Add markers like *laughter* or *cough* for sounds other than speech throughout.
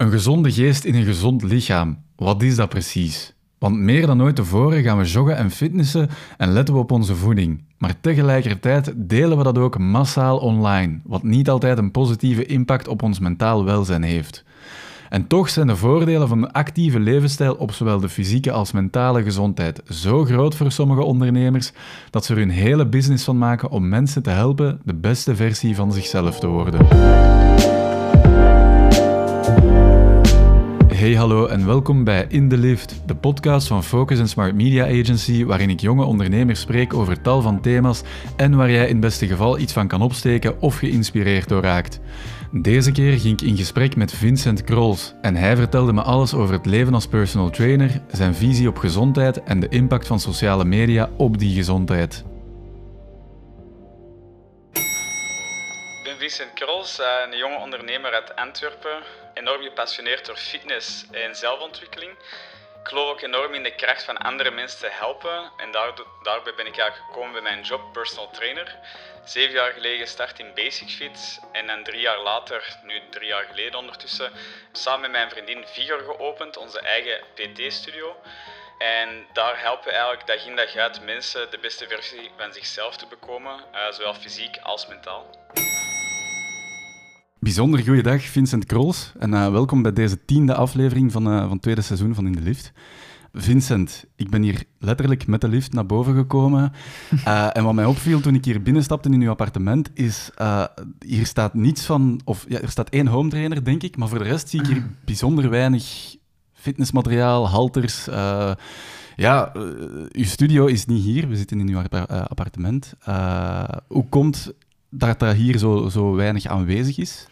Een gezonde geest in een gezond lichaam. Wat is dat precies? Want meer dan ooit tevoren gaan we joggen en fitnessen en letten we op onze voeding. Maar tegelijkertijd delen we dat ook massaal online, wat niet altijd een positieve impact op ons mentaal welzijn heeft. En toch zijn de voordelen van een actieve levensstijl op zowel de fysieke als mentale gezondheid zo groot voor sommige ondernemers dat ze er hun hele business van maken om mensen te helpen de beste versie van zichzelf te worden. Hey hallo en welkom bij In the Lift, de podcast van Focus and Smart Media Agency, waarin ik jonge ondernemers spreek over tal van thema's en waar jij in beste geval iets van kan opsteken of geïnspireerd door raakt. Deze keer ging ik in gesprek met Vincent Krols en hij vertelde me alles over het leven als personal trainer, zijn visie op gezondheid en de impact van sociale media op die gezondheid. Ik ben Vincent Krols, eh, een jonge ondernemer uit Antwerpen, enorm gepassioneerd door fitness en zelfontwikkeling. Ik geloof ook enorm in de kracht van andere mensen te helpen en daarbij ben ik eigenlijk gekomen bij mijn job personal trainer. Zeven jaar geleden gestart in Basic Fit en dan drie jaar later, nu drie jaar geleden ondertussen, samen met mijn vriendin Vigor geopend, onze eigen PT-studio. En daar helpen we eigenlijk dag in dag uit mensen de beste versie van zichzelf te bekomen, uh, zowel fysiek als mentaal. Bijzonder goeiedag, Vincent Krols. En uh, welkom bij deze tiende aflevering van, uh, van het tweede seizoen van In de Lift. Vincent, ik ben hier letterlijk met de lift naar boven gekomen. Uh, *laughs* en wat mij opviel toen ik hier binnenstapte in uw appartement, is uh, hier staat niets van... Of ja, er staat één home trainer, denk ik, maar voor de rest zie ik hier *clears throat* bijzonder weinig fitnessmateriaal, halters... Uh, ja, uw studio is niet hier, we zitten in uw appartement. hoe komt dat dat hier zo, zo weinig aanwezig is?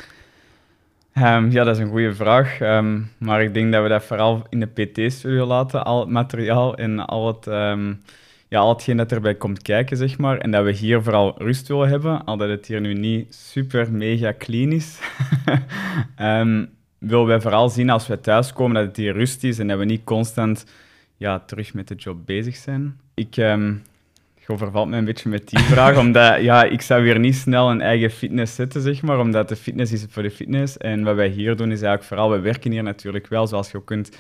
Um, ja, dat is een goede vraag. Um, maar ik denk dat we dat vooral in de PT-studio laten, al het materiaal en al, het, um, ja, al hetgeen dat erbij komt kijken, zeg maar. En dat we hier vooral rust willen hebben, al dat het hier nu niet super mega clean is. *laughs* willen wij vooral zien als we thuiskomen dat het hier rust is en dat we niet constant ja, terug met de job bezig zijn. Ik overvalt me een beetje met die vraag, *laughs* omdat ja, ik zou weer niet snel een eigen fitness zetten, zeg maar, omdat de fitness is voor de fitness. En wat wij hier doen is eigenlijk vooral, we werken hier natuurlijk wel, zoals je ook kunt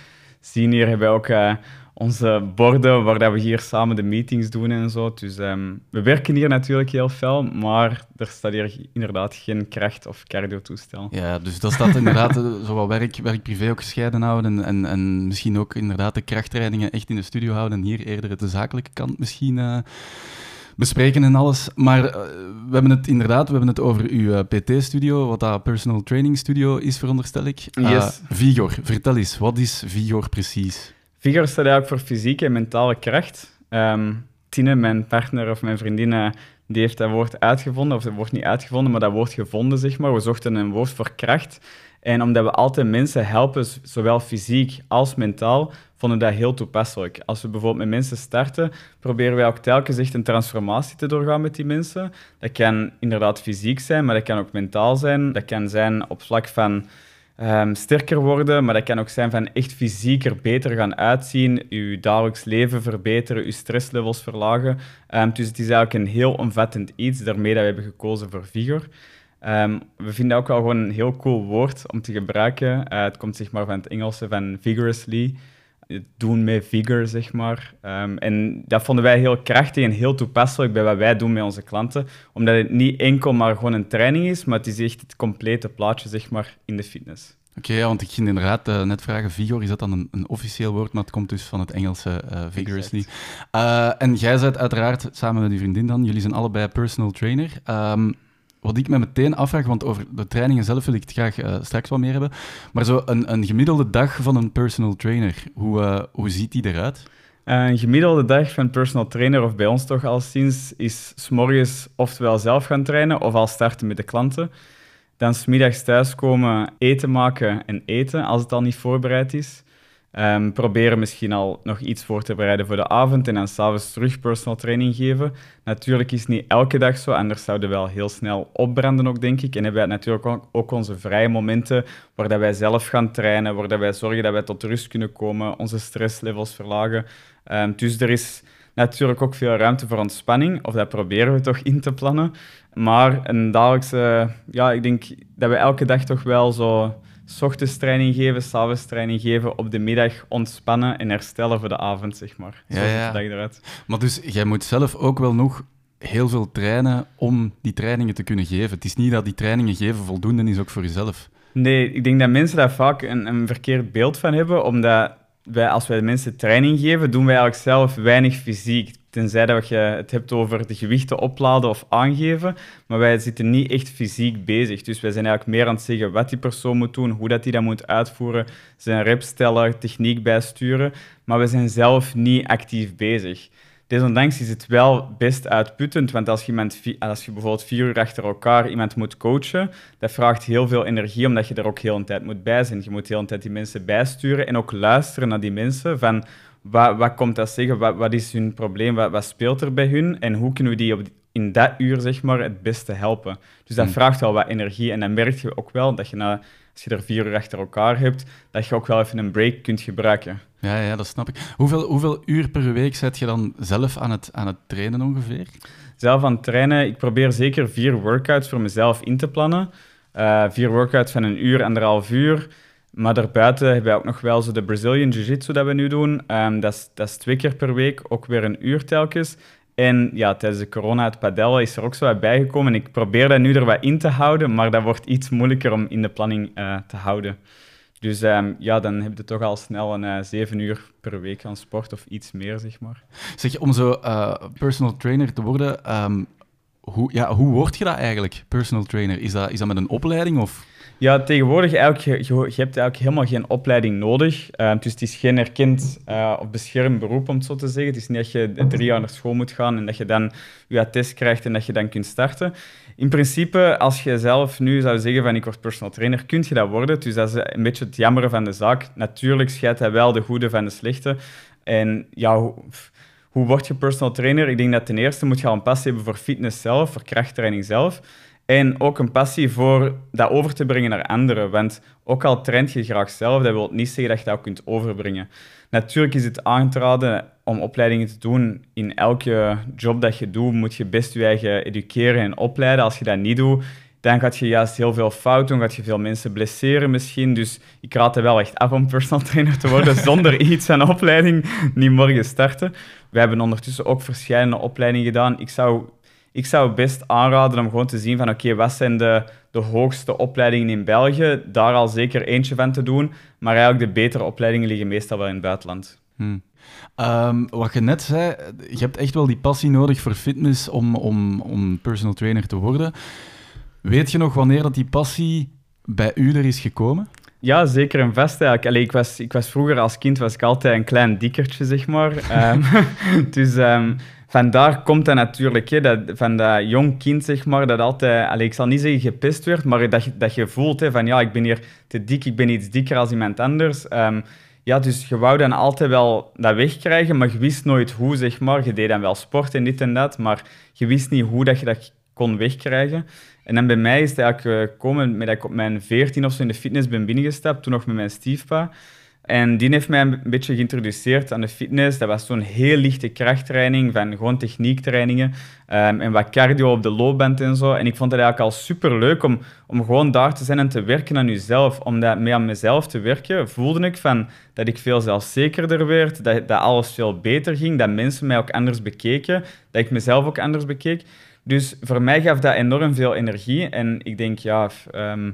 zien, hier hebben we ook uh, onze borden waar dat we hier samen de meetings doen en zo. Dus um, we werken hier natuurlijk heel fel, maar er staat hier inderdaad geen kracht- of cardio-toestel. Ja, dus dat staat inderdaad eh, zowel werk, werk-privé ook gescheiden houden en, en misschien ook inderdaad de krachttrainingen echt in de studio houden en hier eerder de zakelijke kant misschien... Uh, bespreken en alles. Maar uh, we hebben het inderdaad, we hebben het over uw uh, PT-studio, wat dat personal training studio is, veronderstel ik. Uh, yes. Vigor, vertel eens, wat is Vigor precies? Vigor staat eigenlijk voor fysieke en mentale kracht. Um, Tine, mijn partner of mijn vriendin, die heeft dat woord uitgevonden, of het wordt niet uitgevonden, maar dat woord gevonden, zeg maar. We zochten een woord voor kracht. En omdat we altijd mensen helpen, zowel fysiek als mentaal, vonden dat heel toepasselijk. Als we bijvoorbeeld met mensen starten, proberen wij ook telkens echt een transformatie te doorgaan met die mensen. Dat kan inderdaad fysiek zijn, maar dat kan ook mentaal zijn. Dat kan zijn op vlak van um, sterker worden, maar dat kan ook zijn van echt fysieker beter gaan uitzien, je dagelijks leven verbeteren, je stresslevels verlagen. Um, dus het is eigenlijk een heel omvattend iets, daarmee dat we hebben gekozen voor Vigor. Um, we vinden ook wel gewoon een heel cool woord om te gebruiken. Uh, het komt zeg maar van het Engelse van vigorously doen met vigor, zeg maar. Um, en dat vonden wij heel krachtig en heel toepasselijk bij wat wij doen met onze klanten. Omdat het niet enkel maar gewoon een training is, maar het is echt het complete plaatje, zeg maar, in de fitness. Oké, want ik ging inderdaad uh, net vragen, vigor, is dat dan een, een, officieel woord? Maar het komt dus van het Engelse uh, vigorously. Uh, en jij bent uiteraard, samen met uw vriendin dan, jullie zijn allebei personal trainer. Um, wat ik me meteen afvraag, want over de trainingen zelf wil ik het graag uh, straks wat meer hebben. Maar zo een, een gemiddelde dag van een personal trainer, hoe, uh, hoe ziet die eruit? Een gemiddelde dag van een personal trainer, of bij ons toch al sinds, is s'morgens oftewel zelf gaan trainen of al starten met de klanten. Dan smiddags thuiskomen, eten maken en eten, als het al niet voorbereid is. Um, proberen misschien al nog iets voor te bereiden voor de avond en dan s'avonds terug personal training geven. Natuurlijk is het niet elke dag zo, anders zouden we wel heel snel opbranden ook, denk ik. En hebben wij natuurlijk ook onze vrije momenten waar dat wij zelf gaan trainen, waar dat wij zorgen dat wij tot rust kunnen komen, onze stresslevels verlagen. Um, dus er is natuurlijk ook veel ruimte voor ontspanning, of dat proberen we toch in te plannen. Maar een dagelijkse, ja, ik denk dat we elke dag toch wel zo S ochtends training geven, s'avonds training geven, op de middag ontspannen en herstellen voor de avond, zeg maar. Zo Ja, ja. de dag eruit. Maar dus jij moet zelf ook wel nog heel veel trainen om die trainingen te kunnen geven. Het is niet dat die trainingen geven voldoende is ook voor jezelf. Nee, ik denk dat mensen daar vaak een, een verkeerd beeld van hebben, omdat wij, als wij mensen training geven, doen wij eigenlijk zelf weinig fysiek. Tenzij dat je het hebt over de gewichten opladen of aangeven, maar wij zitten niet echt fysiek bezig. Dus wij zijn eigenlijk meer aan het zeggen wat die persoon moet doen, hoe dat die dat moet uitvoeren, zijn reps stellen, techniek bijsturen, maar we zijn zelf niet actief bezig. Desondanks is het wel best uitputtend, want als je, iemand, als je bijvoorbeeld vier uur achter elkaar iemand moet coachen, dat vraagt heel veel energie, omdat je er ook heel een tijd moet bij zijn. Je moet heel een tijd die mensen bijsturen en ook luisteren naar die mensen van wat, wat komt dat zeggen, wat, wat is hun probleem, wat, wat speelt er bij hun en hoe kunnen we die op, die- in dat uur zeg maar, het beste helpen. Dus dat Hmm. vraagt wel wat energie en dan merk je ook wel dat je na, als je er vier uur achter elkaar hebt, dat je ook wel even een break kunt gebruiken. Ja, ja, dat snap ik. Hoeveel, hoeveel uur per week zet je dan zelf aan het, aan het trainen ongeveer? zelf aan het trainen. Ik probeer zeker vier workouts voor mezelf in te plannen. Eh, vier workouts van een uur, anderhalf uur. Maar daarbuiten hebben wij ook nog wel zo de Brazilian Jiu-Jitsu dat we nu doen. Ehm, dat, is, dat twee keer per week, ook weer een uur telkens. En ja, tijdens de corona, het padel is er ook zo wat bijgekomen. Ik probeer dat nu er wat in te houden, maar dat wordt iets moeilijker om in de planning eh, te houden. Dus ehm, ja, dan heb je toch al snel een eh, zeven uur per week aan sport of iets meer, zeg maar. Zeg, om zo eh, personal trainer te worden, ehm, hoe, ja, hoe word je dat eigenlijk, personal trainer? Is dat, is dat met een opleiding of... Ja, tegenwoordig eigenlijk, je, je, hebt eigenlijk helemaal geen opleiding nodig. Eh, dus het is geen erkend eh, of beschermd beroep, om het zo te zeggen. Het is niet dat je drie jaar naar school moet gaan en dat je dan je attest krijgt en dat je dan kunt starten. In principe, als je zelf nu zou zeggen van ik word personal trainer, kun je dat worden. Dus dat is een beetje het jammere van de zaak. Natuurlijk scheidt hij wel de goede van de slechte. En ja, hoe, hoe word je personal trainer? Ik denk dat ten eerste moet je al een passie hebben voor fitness zelf, voor krachttraining zelf. En ook een passie voor dat over te brengen naar anderen. Want ook al traint je graag zelf, dat wil niet zeggen dat je dat ook kunt overbrengen. Natuurlijk is het aan te raden om opleidingen te doen. In elke job dat je doet, moet je best je eigen educeren en opleiden. Als je dat niet doet, dan gaat je juist heel veel fout doen, gaat je veel mensen blesseren misschien. Dus ik raad er wel echt af om personal trainer te worden *laughs* zonder iets aan opleiding, niet morgen starten. We hebben ondertussen ook verschillende opleidingen gedaan. Ik zou, ik zou best aanraden om gewoon te zien van oké, wat zijn de, de hoogste opleidingen in België? Daar al zeker eentje van te doen. Maar eigenlijk de betere opleidingen liggen meestal wel in het buitenland. Hmm. Ehm, wat je net zei, je hebt echt wel die passie nodig voor fitness om, om, om personal trainer te worden. Weet je nog wanneer dat die passie bij u er is gekomen? Ja, zeker en vast eigenlijk. Allee, ik, was, ik was vroeger als kind was ik altijd een klein dikkertje, zeg maar. Ehm, *laughs* dus ehm, vandaar komt dat natuurlijk, hè, dat, van dat jong kind, zeg maar, dat altijd, ik zal niet zeggen gepest werd, maar dat, dat je voelt van ja, ik ben hier te dik, ik ben iets dikker als iemand anders. Ehm, ja, dus je wou dan altijd wel dat wegkrijgen, maar je wist nooit hoe, zeg maar. Je deed dan wel sport en dit en dat, maar je wist niet hoe dat je dat kon wegkrijgen. En dan bij mij is het eigenlijk eh, gekomen met dat ik op mijn 14 of zo in de fitness ben binnengestapt, toen nog met mijn stiefpa. En die heeft mij een beetje geïntroduceerd aan de fitness. Dat was zo'n heel lichte krachttraining van gewoon techniektrainingen ehm, en wat cardio op de loopband en zo. En ik vond het eigenlijk al super leuk om, om gewoon daar te zijn en te werken aan jezelf. Om dat mee aan mezelf te werken, voelde ik van dat ik veel zelfzekerder werd, dat, dat alles veel beter ging, dat mensen mij ook anders bekeken, dat ik mezelf ook anders bekeek. Dus voor mij gaf dat enorm veel energie. En ik denk, ja, ehm,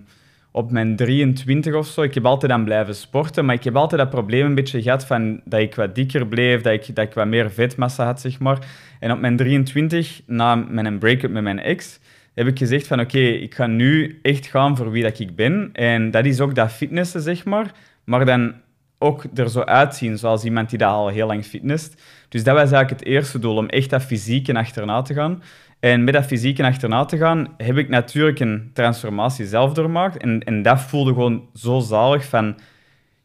op mijn 23 of zo, ik heb altijd aan blijven sporten, maar ik heb altijd dat probleem een beetje gehad van dat ik wat dikker bleef, dat ik, dat ik wat meer vetmassa had, zeg maar. En op mijn 23, na mijn break-up met mijn ex, heb ik gezegd van oké, ik ga nu echt gaan voor wie dat ik ben. En dat is ook dat fitnessen, zeg maar. Maar dan ook er zo uitzien zoals iemand die dat al heel lang fitness. Dus dat was eigenlijk het eerste doel, om echt dat fysieke achterna te gaan. En met dat fysieke achterna te gaan, heb ik natuurlijk een transformatie zelf doormaakt. En, en dat voelde gewoon zo zalig van...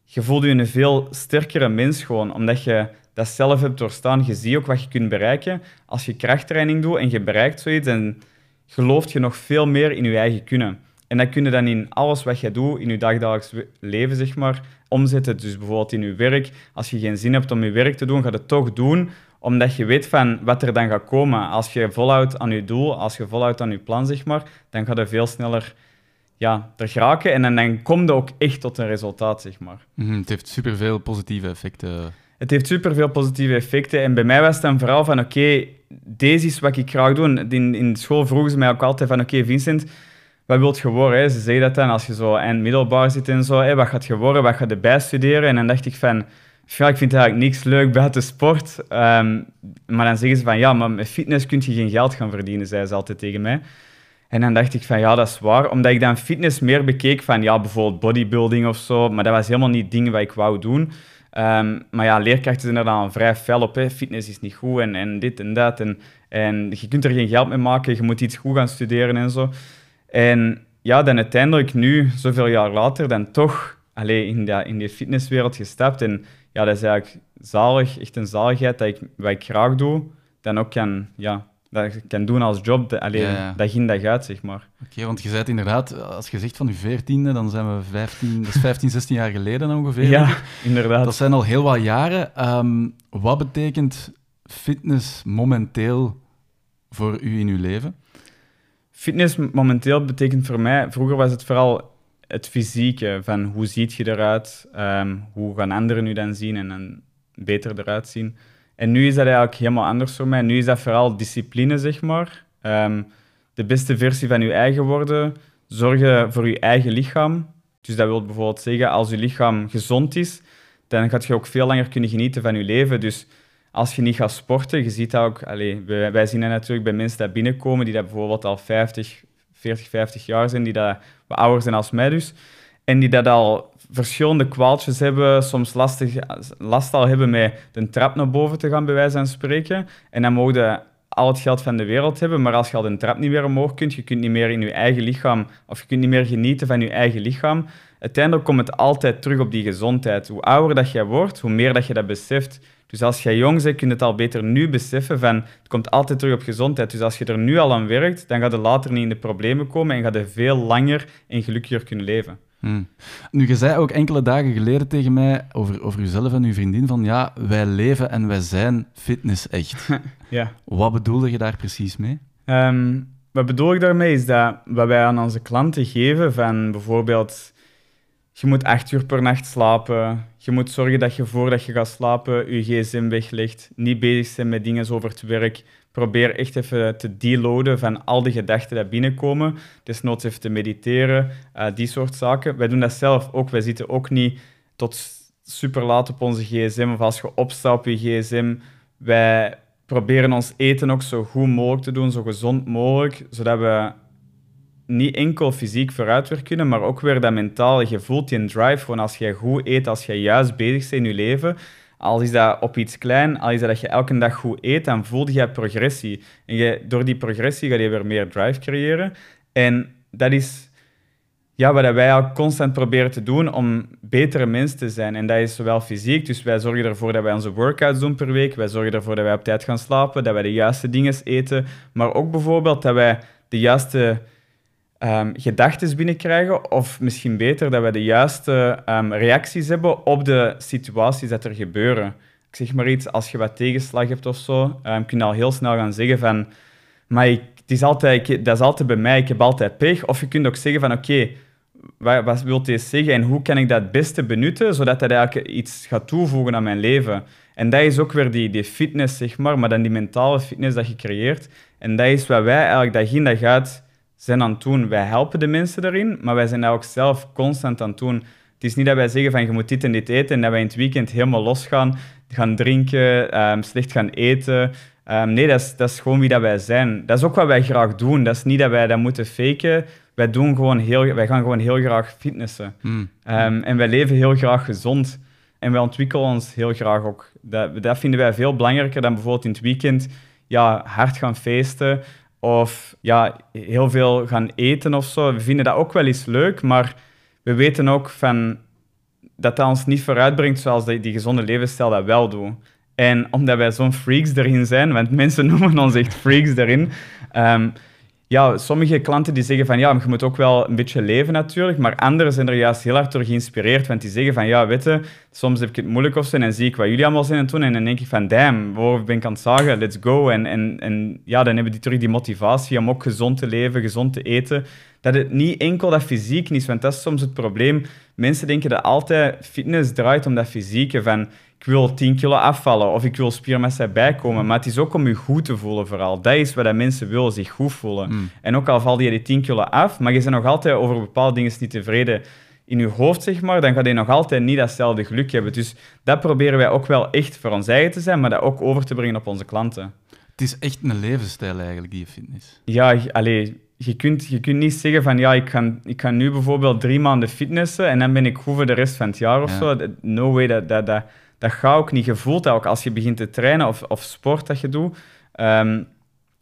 Je voelt je een veel sterkere mens gewoon, omdat je dat zelf hebt doorstaan. Je ziet ook wat je kunt bereiken. Als je krachttraining doet en je bereikt zoiets, dan gelooft je nog veel meer in je eigen kunnen. En dat kun je dan in alles wat je doet, in je dagdagelijks leven, zeg maar, omzetten. Dus bijvoorbeeld in je werk. Als je geen zin hebt om je werk te doen, ga je het toch doen, omdat je weet van wat er dan gaat komen. Als je volhoudt aan je doel, als je volhoudt aan je plan, zeg maar, dan ga je veel sneller ja, er geraken. En dan, dan kom je ook echt tot een resultaat, zeg maar. Mhm, het heeft superveel positieve effecten. Het heeft superveel positieve effecten. En bij mij was het dan vooral van, oké, deze is wat ik graag doe. In, in school vroegen ze mij ook altijd van, oké, Vincent, wat wilt je worden? Hè? Ze zeggen dat dan als je zo in middelbaar zit en zo. Wat gaat je worden? Wat ga je erbij studeren? En dan dacht ik van, ja, ik vind eigenlijk niks leuk buiten sport. Um, maar dan zeggen ze van, ja, maar met fitness kun je geen geld gaan verdienen, zei ze altijd tegen mij. En dan dacht ik van, ja, dat is waar. Omdat ik dan fitness meer bekeek van, ja, bijvoorbeeld bodybuilding of zo. Maar dat was helemaal niet dingen wat ik wou doen. Um, maar ja, leerkrachten zijn er dan vrij fel op. Fitness is niet goed en, en dit en dat. En, en je kunt er geen geld mee maken. Je moet iets goed gaan studeren en zo. En ja, dan uiteindelijk nu, zoveel jaar later, dan toch alleen in, de, in die fitnesswereld gestapt. En ja, dat is eigenlijk zalig, echt een zaligheid dat ik, wat ik graag doe, dan ook kan, ja, dat ik kan doen als job, alleen ja, dag in dag uit, zeg maar. Oké, want je zei inderdaad, als je zegt van je veertiende, dan zijn we 15, dat is 15, 16 jaar geleden ongeveer. Ja, inderdaad. Dat zijn al heel wat jaren. Um, wat betekent fitness momenteel voor u in uw leven? Fitness momenteel betekent voor mij, vroeger was het vooral het fysieke, van hoe ziet je eruit, um, hoe gaan anderen u dan zien en dan beter eruit zien. En nu is dat eigenlijk helemaal anders voor mij. Nu is dat vooral discipline, zeg maar. Um, de beste versie van je eigen worden, zorgen voor je eigen lichaam. Dus dat wil bijvoorbeeld zeggen, als je lichaam gezond is, dan gaat je ook veel langer kunnen genieten van je leven. Dus als je niet gaat sporten, je ziet dat ook, allez, wij, wij, zien dat natuurlijk bij mensen die binnenkomen, die dat bijvoorbeeld al 50, 40, 50 jaar zijn, die dat wat ouder zijn als mij dus, en die dat al verschillende kwaaltjes hebben, soms lastig, last al hebben met de trap naar boven te gaan, bij wijze van spreken. En dan mogen al het geld van de wereld hebben, maar als je al de trap niet meer omhoog kunt, je kunt niet meer in je eigen lichaam, of je kunt niet meer genieten van je eigen lichaam, uiteindelijk komt het altijd terug op die gezondheid. Hoe ouder dat jij wordt, hoe meer dat je dat beseft. Dus als jij jong bent, kun je het al beter nu beseffen van het komt altijd terug op gezondheid. Dus als je er nu al aan werkt, dan gaat je later niet in de problemen komen en gaat je veel langer en gelukkiger kunnen leven. Hmm. Nu, je zei ook enkele dagen geleden tegen mij over, over uzelf en uw vriendin van ja, wij leven en wij zijn fitness echt. *laughs* ja. Wat bedoelde je daar precies mee? Um, wat bedoel ik daarmee is dat wat wij aan onze klanten geven van bijvoorbeeld je moet acht uur per nacht slapen. Je moet zorgen dat je voordat je gaat slapen je gsm weglegt. Niet bezig zijn met dingen over het werk. Probeer echt even te deloaden van al die gedachten die binnenkomen. Desnoods even te mediteren, uh, die soort zaken. Wij doen dat zelf ook. Wij zitten ook niet tot super laat op onze gsm of als je opstaat op je gsm. Wij proberen ons eten ook zo goed mogelijk te doen, zo gezond mogelijk, zodat we niet enkel fysiek vooruit kunnen, maar ook weer dat mentaal. Je voelt je drive gewoon als je goed eet, als je juist bezig bent in je leven. Al is dat op iets klein, al is dat dat je elke dag goed eet, dan voel je progressie. En je, door die progressie ga je weer meer drive creëren. En dat is ja, wat wij ook constant proberen te doen om betere mensen te zijn. En dat is zowel fysiek, dus wij zorgen ervoor dat wij onze workouts doen per week. Wij zorgen ervoor dat wij op tijd gaan slapen, dat wij de juiste dingen eten. Maar ook bijvoorbeeld dat wij de juiste um, gedachten binnenkrijgen, of misschien beter dat we de juiste um, reacties hebben op de situaties dat er gebeuren. Ik zeg maar iets, als je wat tegenslag hebt of zo, um, kun je al heel snel gaan zeggen van, maar ik, het is altijd, dat is altijd bij mij, ik heb altijd pech. Of je kunt ook zeggen van, oké, wat, wil dit zeggen en hoe kan ik dat het beste benutten, zodat dat eigenlijk iets gaat toevoegen aan mijn leven. En dat is ook weer die, die fitness, zeg maar, maar dan die mentale fitness dat je creëert. En dat is wat wij eigenlijk dag in dag uit zijn aan het doen. Wij helpen de mensen daarin, maar wij zijn dat ook zelf constant aan het doen. Het is niet dat wij zeggen van je moet dit en dit eten en dat wij in het weekend helemaal losgaan, gaan drinken, um, slecht gaan eten. Um, nee, dat is, dat is gewoon wie dat wij zijn. Dat is ook wat wij graag doen. Dat is niet dat wij dat moeten faken. Wij, doen gewoon heel, wij gaan gewoon heel graag fitnessen. Um, en wij leven heel graag gezond. En wij ontwikkelen ons heel graag ook. Dat, dat vinden wij veel belangrijker dan bijvoorbeeld in het weekend ja, hard gaan feesten. Of ja, heel veel gaan eten of zo. We vinden dat ook wel eens leuk, maar we weten ook van dat dat ons niet vooruitbrengt zoals die, die gezonde levensstijl dat wel doet. En omdat wij zo'n freaks erin zijn, want mensen *laughs* noemen ons echt freaks erin, um, ja, sommige klanten die zeggen van ja, je moet ook wel een beetje leven natuurlijk, maar anderen zijn er juist heel hard door geïnspireerd, want die zeggen van ja, weet je, soms heb ik het moeilijk of zo en zie ik wat jullie allemaal zijn het doen en dan denk ik van damn, waarover ben ik aan het zagen, let's go. En, en, en ja, dan hebben die terug die motivatie om ook gezond te leven, gezond te eten. Dat het niet enkel dat fysiek is, want dat is soms het probleem. Mensen denken dat altijd fitness draait om dat fysieke, van ik wil 10 kilo afvallen of ik wil spiermassa bijkomen. Maar het is ook om je goed te voelen vooral. Dat is wat dat mensen willen, zich goed voelen. Mm. En ook al val je die 10 kilo af, maar je bent nog altijd over bepaalde dingen niet tevreden in je hoofd, zeg maar, dan ga je nog altijd niet datzelfde geluk hebben. Dus dat proberen wij ook wel echt voor ons eigen te zijn, maar dat ook over te brengen op onze klanten. Het is echt een levensstijl eigenlijk, die fitness. Ja, je- allee, je kunt, je kunt niet zeggen van ja, ik ga, ik ga nu bijvoorbeeld drie maanden fitnessen en dan ben ik goed voor de rest van het jaar of Ja. zo. No way, dat, dat, dat, dat gaat ook niet. Je voelt dat ook als je begint te trainen of, of sport dat je doet. Ehm,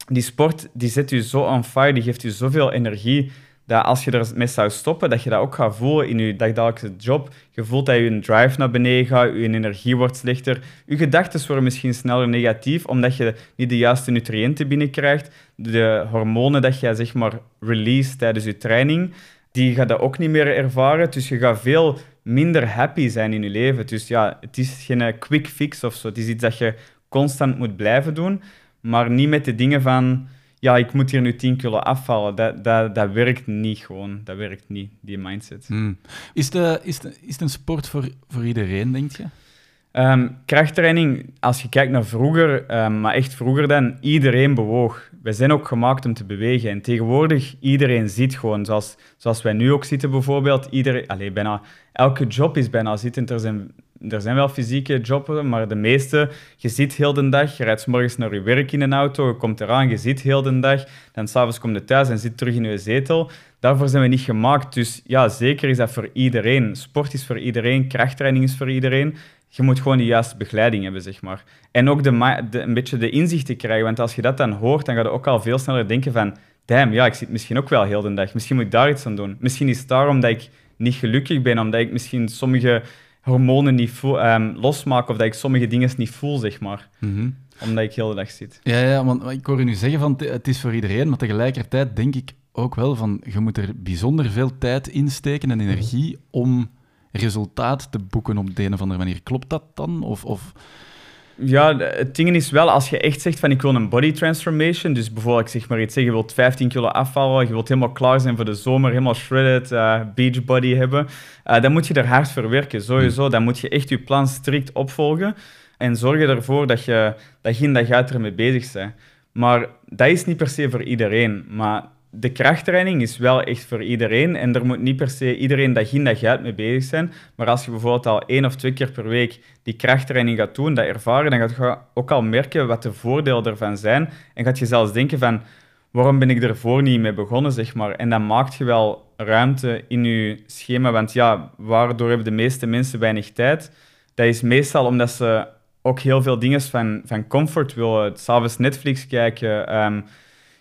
die sport die zet je zo on fire, die geeft je zoveel energie, dat als je ermee zou stoppen, dat je dat ook gaat voelen in je dagelijkse job. Je voelt dat je drive naar beneden gaat, je energie wordt slechter, je gedachten worden misschien sneller negatief, omdat je niet de juiste nutriënten binnenkrijgt. De hormonen dat je zeg maar release tijdens je training, die ga je ook niet meer ervaren. Dus je gaat veel minder happy zijn in je leven. Dus ja, het is geen eh, quick fix of zo. Het is iets dat je constant moet blijven doen, maar niet met de dingen van ja, ik moet hier nu 10 kilo afvallen. Dat, dat, dat werkt niet gewoon. Dat werkt niet, die mindset. Mm. Is, de, is, de, is het een sport voor, voor iedereen, denk je? Ehm, krachttraining, als je kijkt naar vroeger, ehm, maar echt vroeger dan, iedereen bewoog. Wij zijn ook gemaakt om te bewegen. En tegenwoordig, iedereen zit gewoon, zoals, zoals wij nu ook zitten bijvoorbeeld. Iedereen, allee, bijna, elke job is bijna zittend. Er zijn, er zijn wel fysieke jobs, maar de meeste, je zit heel de dag, je rijdt 's morgens naar je werk in een auto, je komt eraan, je zit heel de dag, dan s'avonds kom je thuis en zit terug in je zetel. Daarvoor zijn we niet gemaakt. Dus ja, zeker is dat voor iedereen. Sport is voor iedereen, krachttraining is voor iedereen. Je moet gewoon de juiste begeleiding hebben, zeg maar. En ook de, de- een beetje de inzichten krijgen, want als je dat dan hoort, dan ga je ook al veel sneller denken van damn, ja, ik zit misschien ook wel heel de dag. Misschien moet ik daar iets aan doen. Misschien is het daarom dat ik niet gelukkig ben, omdat ik misschien sommige hormonen niet voel, ehm, losmaak of dat ik sommige dingen niet voel, zeg maar. Mhm. Omdat ik heel de dag zit. Ja, ja, want ik hoor je nu zeggen van het- is voor iedereen, maar tegelijkertijd denk ik ook wel van je moet er bijzonder veel tijd insteken en energie om resultaat te boeken op de een of andere manier. Klopt dat dan? Of, of... Ja, het ding is wel, als je echt zegt van ik wil een body transformation, dus bijvoorbeeld, ik zeg maar iets, zeg, je wilt 15 kilo afvallen, je wilt helemaal klaar zijn voor de zomer, helemaal shredded, eh beach body hebben, eh, dan moet je er hard voor werken, sowieso. Dan moet je echt je plan strikt opvolgen en zorgen ervoor dat je dag in dag uit ermee bezig bent. Maar dat is niet per se voor iedereen, maar de krachttraining is wel echt voor iedereen en er moet niet per se iedereen dag in dag uit mee bezig zijn. Maar als je bijvoorbeeld al één of twee keer per week die krachttraining gaat doen, dat ervaren, dan gaat je ook al merken wat de voordelen ervan zijn. En gaat je zelfs denken van, waarom ben ik ervoor niet mee begonnen, zeg maar. En dan maakt je wel ruimte in je schema, want ja, waardoor hebben de meeste mensen weinig tijd? Dat is meestal omdat ze ook heel veel dingen van, van comfort willen. S'avonds Netflix kijken, ehm,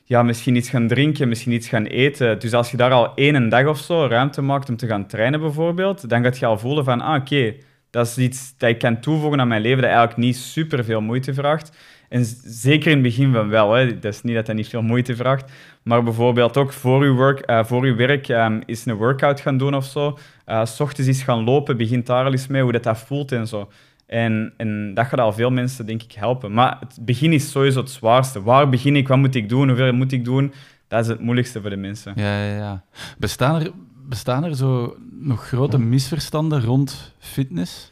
ja, misschien iets gaan drinken, misschien iets gaan eten. Dus als je daar al één dag of zo ruimte maakt om te gaan trainen bijvoorbeeld, dan gaat je al voelen van, ah oké, dat is iets dat ik kan toevoegen aan mijn leven dat eigenlijk niet super veel moeite vraagt. En zeker in het begin van wel, hè. dat is niet dat dat niet veel moeite vraagt, maar bijvoorbeeld ook voor je, work, eh, voor je werk ehm, is een workout gaan doen of zo. Eh, s ochtends is gaan lopen, begint daar al eens mee, hoe dat, dat voelt en zo. En, en dat gaat al veel mensen, denk ik, helpen. Maar het begin is sowieso het zwaarste. Waar begin ik? Wat moet ik doen? Hoeveel moet ik doen? Dat is het moeilijkste voor de mensen. Ja, ja, ja. Bestaan er, bestaan er zo nog grote misverstanden rond fitness?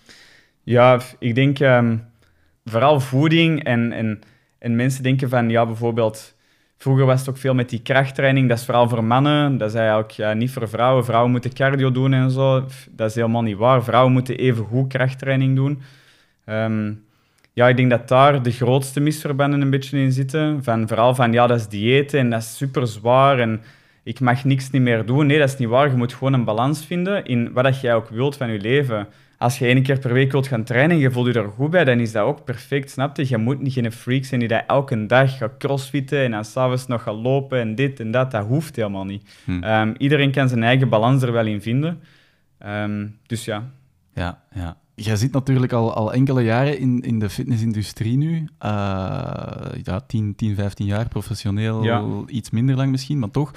Ja, ik denk ehm, vooral voeding en, en, en mensen denken van, ja, bijvoorbeeld, vroeger was het ook veel met die krachttraining, dat is vooral voor mannen, dat is eigenlijk ja, niet voor vrouwen. Vrouwen moeten cardio doen en zo, dat is helemaal niet waar. Vrouwen moeten even goed krachttraining doen. Ehm, ja, ik denk dat daar de grootste misverbanden een beetje in zitten. Van, vooral van, ja, dat is diëten en dat is super zwaar en ik mag niks niet meer doen. Nee, dat is niet waar. Je moet gewoon een balans vinden in wat dat jij ook wilt van je leven. Als je één keer per week wilt gaan trainen en je voelt je er goed bij, dan is dat ook perfect, snap je? Je moet niet geen freak zijn die dat elke dag gaat crossfitten en dan s'avonds nog gaat lopen en dit en dat. Dat hoeft helemaal niet. Hm. Ehm, iedereen kan zijn eigen balans er wel in vinden. Ehm, dus ja. Ja, ja. Jij zit natuurlijk al, al enkele jaren in, in de fitnessindustrie nu. Uh, ja, 10, 10, 15 jaar professioneel, iets minder lang misschien, maar toch.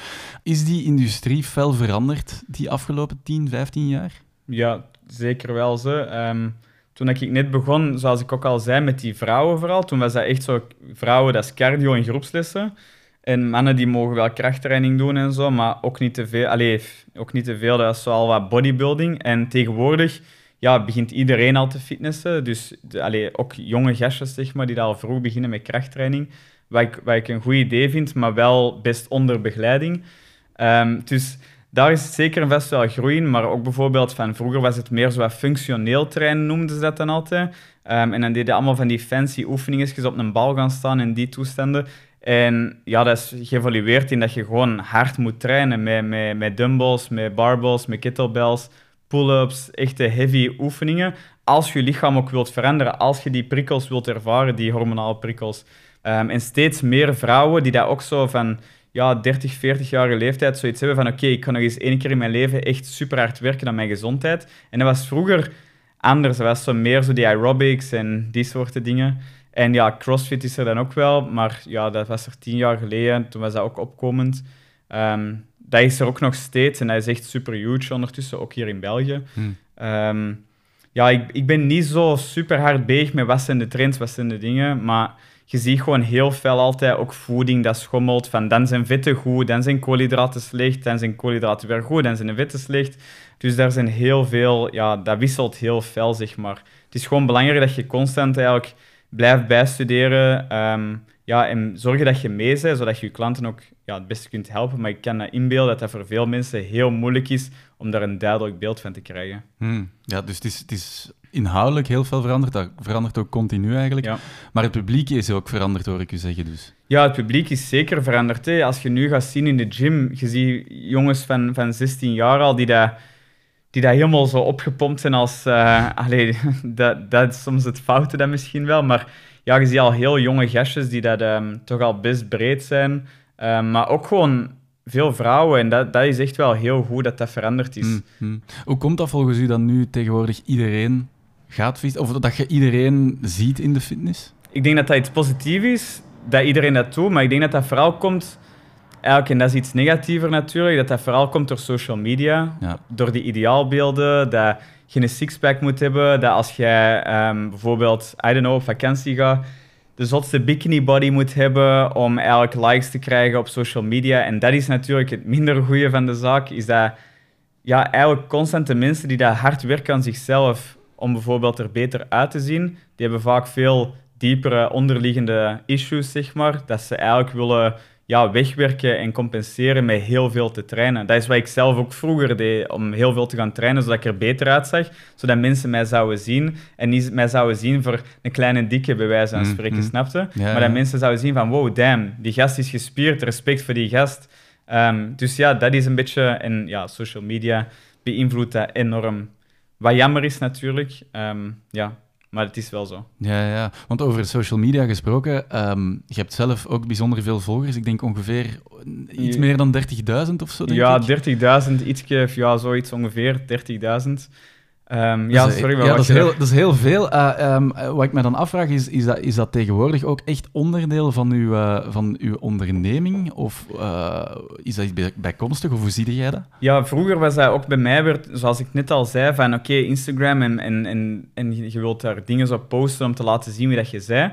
Is die industrie fel veranderd die afgelopen 10, 15 jaar? Ja, zeker wel. Ze. Um, toen ik net begon, zoals ik ook al zei, met die vrouwen vooral, toen was dat echt zo, vrouwen, dat is cardio en groepslessen. En mannen die mogen wel krachttraining doen en zo, maar ook niet te veel. Allee, ook niet te veel, dat is al wat bodybuilding. En tegenwoordig ja, begint iedereen al te fitnessen. Dus ook jonge gastjes, zeg maar, die daar al vroeg beginnen met krachttraining. Wat ik, wat ik een goed idee vind, maar wel best onder begeleiding. Um, dus daar is zeker best wel groei in, maar ook bijvoorbeeld van vroeger was het meer zo functioneel trainen, noemden ze dat dan altijd. Um, en dan deden allemaal van die fancy oefeningen, op een bal gaan staan in die toestanden. En ja, dat is geëvalueerd in dat je gewoon hard moet trainen met, met, met dumbbells, met barbells, met kettlebells, pull-ups, echte heavy oefeningen. Als je lichaam ook wilt veranderen, als je die prikkels wilt ervaren, die hormonale prikkels. Um, en steeds meer vrouwen die dat ook zo van ja, 30, 40 jaar leeftijd zoiets hebben van oké, ik kan nog eens één keer in mijn leven echt super hard werken aan mijn gezondheid. En dat was vroeger anders. Dat was meer zo die aerobics en die soorten dingen. En ja, CrossFit is er dan ook wel, maar ja, dat was er tien jaar geleden. Toen was dat ook opkomend. Um, dat is er ook nog steeds en dat is echt super huge ondertussen, ook hier in België. Hmm. Ehm, ja, ik, ik ben niet zo super hard bezig met wat zijn de trends, wat zijn de dingen, maar je ziet gewoon heel veel altijd ook voeding dat schommelt. Van dan zijn vetten goed, dan zijn koolhydraten slecht, dan zijn koolhydraten weer goed, dan zijn de vetten slecht. Dus daar zijn heel veel, ja, dat wisselt heel fel, zeg maar. Het is gewoon belangrijk dat je constant eigenlijk blijft bijstuderen. Um, ja, en zorgen dat je mee bent, zodat je je klanten ook ja, het beste kunt helpen. Maar ik kan me inbeelden dat dat voor veel mensen heel moeilijk is om daar een duidelijk beeld van te krijgen. Hmm. Ja, dus het is, het is inhoudelijk heel veel veranderd. Dat verandert ook continu eigenlijk. Ja. Maar het publiek is ook veranderd, hoor ik u zeggen. Dus. Ja, het publiek is zeker veranderd. Hè. Als je nu gaat zien in de gym, je ziet jongens van, van 16 jaar al die dat, die dat helemaal zo opgepompt zijn als... Uh, *laughs* allee, *laughs* dat, dat is soms het foute dan misschien wel, maar ja, je ziet al heel jonge gastjes die dat um, toch al best breed zijn. Um, maar ook gewoon veel vrouwen. En dat, dat is echt wel heel goed dat dat veranderd is. Mm, mm. Hoe komt dat volgens u dat nu tegenwoordig iedereen gaat fietsen? Of dat je iedereen ziet in de fitness? Ik denk dat dat iets positiefs is, dat iedereen dat doet. Maar ik denk dat dat vooral komt... Eigenlijk, en dat is iets negatiever natuurlijk, dat dat vooral komt door social media. Ja. Door die ideaalbeelden, dat je een sixpack moet hebben. Dat als jij um, bijvoorbeeld, I don't know, op vakantie gaat, de zotste bikini body moet hebben om eigenlijk likes te krijgen op social media. En dat is natuurlijk het minder goede van de zaak, is dat ja, eigenlijk constante mensen die daar hard werken aan zichzelf om bijvoorbeeld er beter uit te zien, die hebben vaak veel diepere onderliggende issues, zeg maar, dat ze eigenlijk willen ja, wegwerken en compenseren met heel veel te trainen. Dat is wat ik zelf ook vroeger deed, om heel veel te gaan trainen, zodat ik er beter uitzag, zodat mensen mij zouden zien en niet mij zouden zien voor een kleine dikke, bij wijze van mm, spreken, mm, snapte? maar dat mensen zouden zien van, wow, damn, die gast is gespierd, respect voor die gast. Ehm, dus ja, dat is een beetje, en ja, social media beïnvloedt dat enorm. Wat jammer is natuurlijk, um, ja, maar het is wel zo. Ja, ja. want over social media gesproken, um, je hebt zelf ook bijzonder veel volgers. Ik denk ongeveer iets meer dan 30.000 of zo, denk ja, 30.000, ietsje, ja, zoiets ongeveer, 30.000. Um, ja, sorry, maar ja, dat, is heel, dat is heel veel. Uh, um, wat ik me dan afvraag, is, is, dat, is dat tegenwoordig ook echt onderdeel van uw, uh, van uw onderneming? Of uh, is dat iets bijkomstig, of hoe zie jij dat? Ja, vroeger was dat ook bij mij, weer, zoals ik net al zei, van oké, okay, Instagram en, en, en, en je wilt daar dingen op posten om te laten zien wie dat je zei.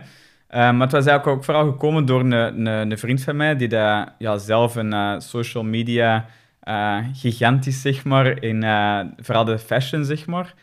maar het was eigenlijk ook vooral gekomen door een, een, een vriend van mij, die dat, ja, zelf een social media uh, gigantisch, zeg maar, in uh, vooral de fashion, zeg maar.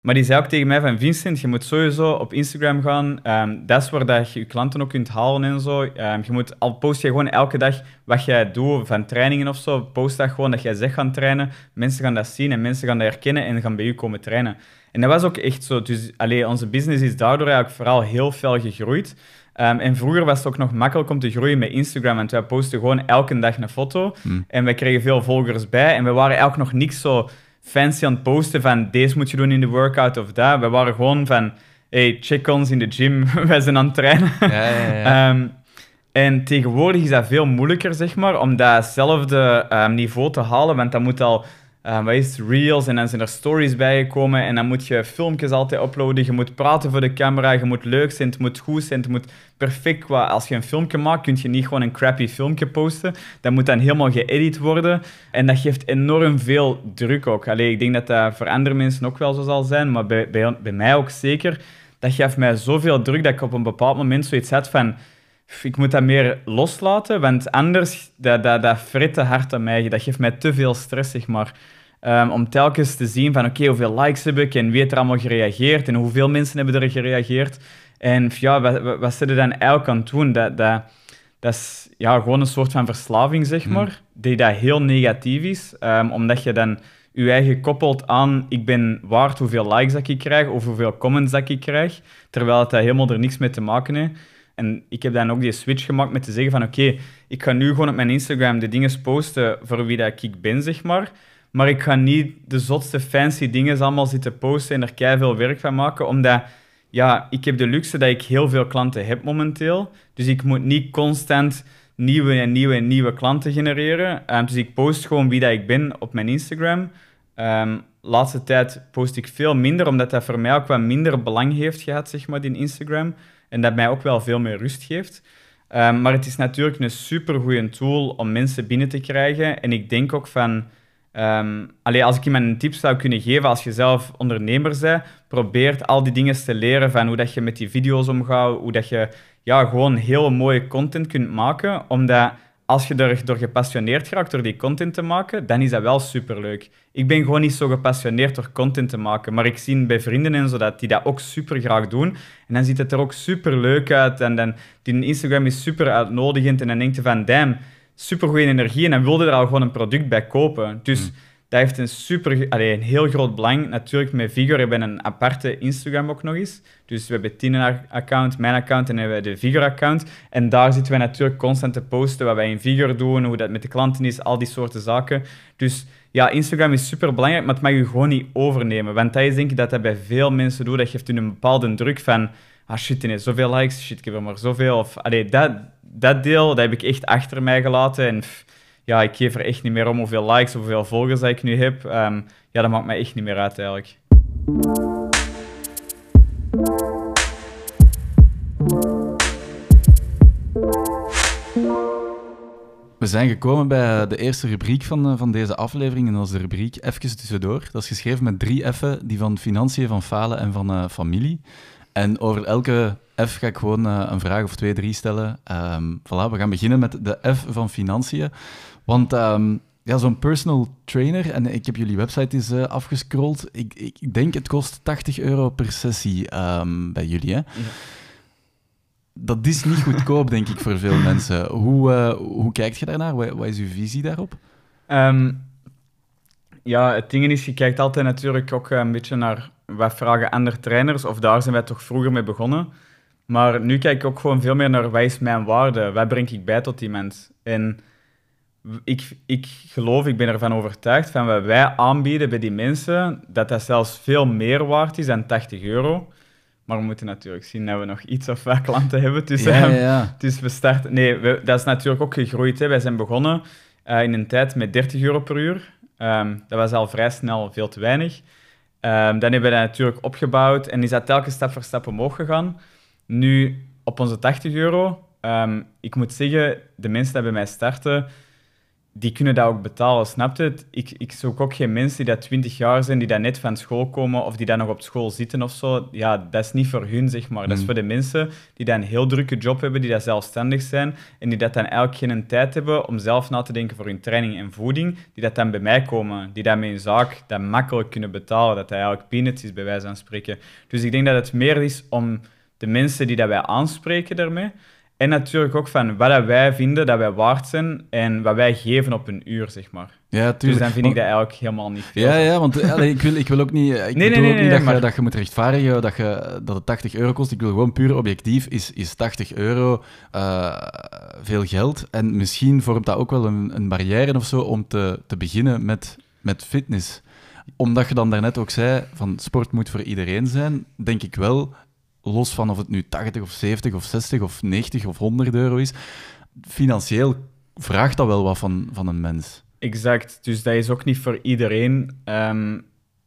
Maar die zei ook tegen mij van, Vincent, je moet sowieso op Instagram gaan. Um, dat is waar dat je je klanten ook kunt halen en zo. Um, je moet, al post je gewoon elke dag wat jij doet, van trainingen of zo, post dat gewoon dat jij zegt gaan trainen. Mensen gaan dat zien en mensen gaan dat herkennen en gaan bij je komen trainen. En dat was ook echt zo. Dus allee, onze business is daardoor eigenlijk vooral heel veel gegroeid. Um, en vroeger was het ook nog makkelijk om te groeien met Instagram. Want wij posten gewoon elke dag een foto. Hmm. En wij kregen veel volgers bij. En we waren eigenlijk nog niks zo fancy aan het posten van deze moet je doen in de workout of dat. We waren gewoon van, hey, check ons in de gym. *laughs* wij zijn aan het trainen. Ja, ja, ja. um, *laughs* en tegenwoordig is dat veel moeilijker, zeg maar, om datzelfde um, niveau te halen. Want dat moet al uh, wat is reels en dan zijn er stories bijgekomen en dan moet je filmpjes altijd uploaden, je moet praten voor de camera, je moet leuk zijn, het moet goed zijn, het moet perfect. Qua... Als je een filmpje maakt, kun je niet gewoon een crappy filmpje posten, dat moet dan helemaal geëdit worden. En dat geeft enorm veel druk ook. Allee, ik denk dat dat voor andere mensen ook wel zo zal zijn, maar bij, bij mij ook zeker. Dat geeft mij zoveel druk dat ik op een bepaald moment zoiets had van ik moet dat meer loslaten, want anders, dat, dat, dat frit te hard aan mij. Dat geeft mij te veel stress, zeg maar. Um, om telkens te zien van, oké, hoeveel likes heb ik en wie heeft er allemaal gereageerd en hoeveel mensen hebben er gereageerd. En ja, wat, wat, ze er dan eigenlijk aan doen? Dat, dat, dat is ja, gewoon een soort van verslaving, zeg hmm. maar, die dat heel negatief is, um, omdat je dan je eigen koppelt aan ik ben waard hoeveel likes dat ik krijg of hoeveel comments dat ik krijg, terwijl het daar helemaal er niks mee te maken heeft. En ik heb dan ook die switch gemaakt met te zeggen van oké, ik ga nu gewoon op mijn Instagram de dingen posten voor wie dat ik ben, zeg maar. Maar ik ga niet de zotste fancy dingen allemaal zitten posten en er kei veel werk van maken, omdat ja, ik heb de luxe dat ik heel veel klanten heb momenteel. Dus ik moet niet constant nieuwe en nieuwe en nieuwe klanten genereren. Um, dus ik post gewoon wie dat ik ben op mijn Instagram. Um, laatste tijd post ik veel minder, omdat dat voor mij ook wat minder belang heeft gehad, zeg maar, in Instagram. En dat mij ook wel veel meer rust geeft. Um, maar het is natuurlijk een supergoeie tool om mensen binnen te krijgen. En ik denk ook van... Um, als ik iemand een tip zou kunnen geven, als je zelf ondernemer bent, probeer al die dingen te leren van hoe dat je met die video's omgaat, hoe dat je ja, gewoon heel mooie content kunt maken, omdat als je er door gepassioneerd raakt door die content te maken, dan is dat wel superleuk. Ik ben gewoon niet zo gepassioneerd door content te maken, maar ik zie bij vrienden en zo dat die dat ook super graag doen. En dan ziet het er ook super leuk uit en dan, die Instagram is super uitnodigend en dan denk je van, damn, super goede energie en dan wilde er al gewoon een product bij kopen. Dus... Hmm dat heeft een super, allee, een heel groot belang. Natuurlijk, met Vigor hebben we een aparte Instagram ook nog eens. Dus we hebben Tine-account, mijn account en hebben we de Vigor-account. En daar zitten we natuurlijk constant te posten wat wij in Vigor doen, hoe dat met de klanten is, al die soorten zaken. Dus ja, Instagram is super belangrijk, maar het mag je gewoon niet overnemen. Want dat is denk ik dat dat bij veel mensen doet. Dat geeft hun een bepaalde druk van, ah shit, ineens zoveel likes, shit, ik heb er maar zoveel. Of, allee, dat, dat deel, dat heb ik echt achter mij gelaten. En ja, ik geef er echt niet meer om hoeveel likes of hoeveel volgers ik nu heb. Um, ja, dat maakt mij echt niet meer uit eigenlijk. We zijn gekomen bij de eerste rubriek van, eh, van deze aflevering. En dat is de rubriek Even tussendoor. Dat is geschreven met drie F'en, die van financiën, van falen en van uh, familie. En over elke F ga ik gewoon uh, een vraag of twee, drie stellen. Um, voilà, we gaan beginnen met de F van financiën. Want um, ja, zo'n personal trainer, en ik heb jullie website eens uh, afgescrolld. Ik, ik, denk het kost 80 euro per sessie um, bij jullie. Hè? Ja. Dat is niet goedkoop, denk ik, voor veel mensen. Hoe, uh, hoe kijkt je daarnaar? Wat, wat is uw visie daarop? Um, ja, het ding is, je kijkt altijd natuurlijk ook een beetje naar wat vragen andere trainers, of daar zijn wij toch vroeger mee begonnen. Maar nu kijk ik ook gewoon veel meer naar wat is mijn waarde, wat breng ik bij tot iemand. En ik, ik geloof, ik ben ervan overtuigd, van wat wij aanbieden bij die mensen, dat dat zelfs veel meer waard is dan 80 euro. Maar we moeten natuurlijk zien dat we nog iets of wat klanten *laughs* hebben. Dus, ja, ja, ja. dus we starten... Nee, we, dat is natuurlijk ook gegroeid. Hè. Wij zijn begonnen uh, in een tijd met 30 euro per uur. Um, dat was al vrij snel veel te weinig. Um, dan hebben we dat natuurlijk opgebouwd en is dat telkens stap voor stap omhoog gegaan. Nu, op onze 80 euro, um, ik moet zeggen, de mensen die bij mij starten, die kunnen dat ook betalen, snap je? Ik, ik zoek ook geen mensen die dat 20 jaar zijn, die dat net van school komen of die dat nog op school zitten of zo. Ja, dat is niet voor hun, zeg maar. Dat is mm. voor de mensen die dat een heel drukke job hebben, die dat zelfstandig zijn en die dat dan eigenlijk geen tijd hebben om zelf na te denken voor hun training en voeding, die dat dan bij mij komen, die dat met hun zaak dat makkelijk kunnen betalen, dat dat eigenlijk peanuts is, bij wijze van spreken. Dus ik denk dat het meer is om de mensen die dat wij aanspreken daarmee, en natuurlijk ook van wat wij vinden dat wij waard zijn en wat wij geven op een uur, zeg maar. Ja, tuurlijk. Dus dan vind ik dat eigenlijk helemaal niet veel. Ja, ja want ik, wil, ik wil ook niet, ik nee, nee, ook niet dat, je, dat je moet rechtvaardigen dat, je, dat het 80 euro kost. Ik wil gewoon puur objectief, is, is 80 euro uh, veel geld? En misschien vormt dat ook wel een, een barrière of zo om te, te beginnen met, met fitness omdat je dan daarnet ook zei, van sport moet voor iedereen zijn, denk ik wel, los van of het nu 80 of 70 of 60 of 90 of 100 euro is, financieel vraagt dat wel wat van, van een mens. Exact. Dus dat is ook niet voor iedereen. Ehm,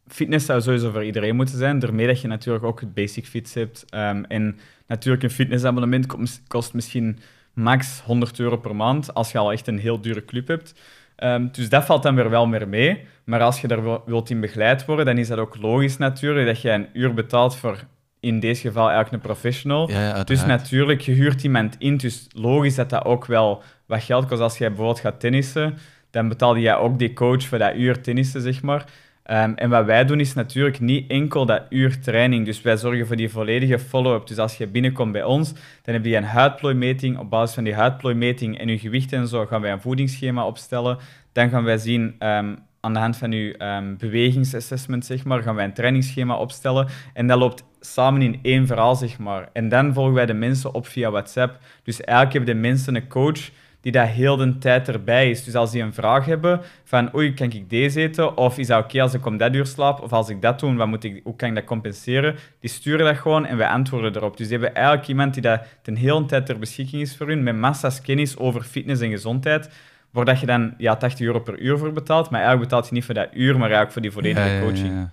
fitness zou sowieso voor iedereen moeten zijn. Daarmee dat je natuurlijk ook het basic fits hebt. Ehm, en natuurlijk een fitnessabonnement kost misschien max 100 euro per maand als je al echt een heel dure club hebt. Ehm, dus dat valt dan weer wel meer mee. Maar als je daar wilt in begeleid worden, dan is dat ook logisch natuurlijk dat je een uur betaalt voor in deze geval eigenlijk een professional. Ja, dus natuurlijk, je huurt iemand in. Dus logisch dat dat ook wel wat geld kost. Als jij bijvoorbeeld gaat tennissen, dan betaalde jij ook die coach voor dat uur tennissen, zeg maar. Ehm, en wat wij doen is natuurlijk niet enkel dat uur training. Dus wij zorgen voor die volledige follow-up. Dus als je binnenkomt bij ons, dan heb je een huidplooimeting. Op basis van die huidplooimeting en je gewicht en zo gaan wij een voedingsschema opstellen. Dan gaan wij zien ehm, aan de hand van uw um, bewegingsassessment, zeg maar, gaan wij een trainingsschema opstellen. En dat loopt samen in één verhaal, zeg maar. En dan volgen wij de mensen op via WhatsApp. Dus eigenlijk hebben de mensen een coach die dat heel de tijd erbij is. Dus als die een vraag hebben van oei, kan ik deze eten? Of is dat oké als ik om dat uur slaap? Of als ik dat doe, wat moet ik, hoe kan ik dat compenseren? Die sturen dat gewoon en wij antwoorden erop. Dus die hebben eigenlijk iemand die dat de hele tijd ter beschikking is voor hun, met massa's kennis over fitness en gezondheid, waar dat je dan ja, 80 euro per uur voor betaalt. Maar eigenlijk betaalt je niet voor dat uur, maar eigenlijk voor die volledige coaching.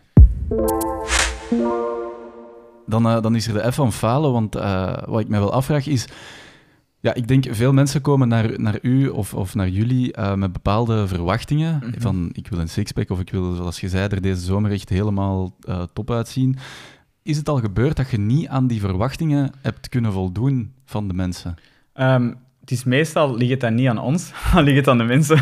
dan, uh, dan is er de F van falen, want uh, wat ik mij wel afvraag is ja, ik denk veel mensen komen naar, naar u of, of naar jullie uh, met bepaalde verwachtingen. Mm -hmm. Van ik wil een sixpack of ik wil, zoals je zei, er deze zomer echt helemaal uh, top uitzien. Is het al gebeurd dat je niet aan die verwachtingen hebt kunnen voldoen van de mensen? Um, het is meestal ligt het dan niet aan ons, *laughs* ligt het aan de mensen.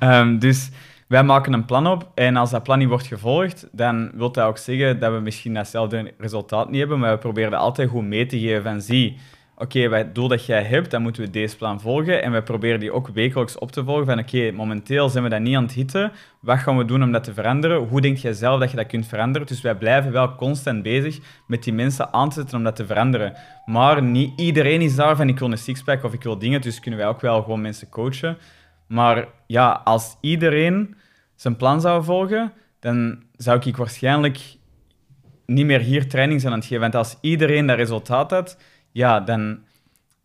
um, *laughs* dus wij maken een plan op en als dat plan niet wordt gevolgd, dan wil dat ook zeggen dat we misschien datzelfde resultaat niet hebben, maar we proberen altijd goed mee te geven van zie oké, het doel dat jij hebt, dan moeten we deze plan volgen. En we proberen die ook wekelijks op te volgen. Van oké, momenteel zijn we dat niet aan het hitten. Wat gaan we doen om dat te veranderen? Hoe denk jij zelf dat je dat kunt veranderen? Dus wij blijven wel constant bezig met die mensen aan te zetten om dat te veranderen. Maar niet iedereen is daar van ik wil een sixpack of ik wil dingen. Dus kunnen wij ook wel gewoon mensen coachen. Maar ja, als iedereen zijn plan zou volgen, dan zou ik waarschijnlijk niet meer hier training zijn aan het geven. Want als iedereen dat resultaat had ja, dan,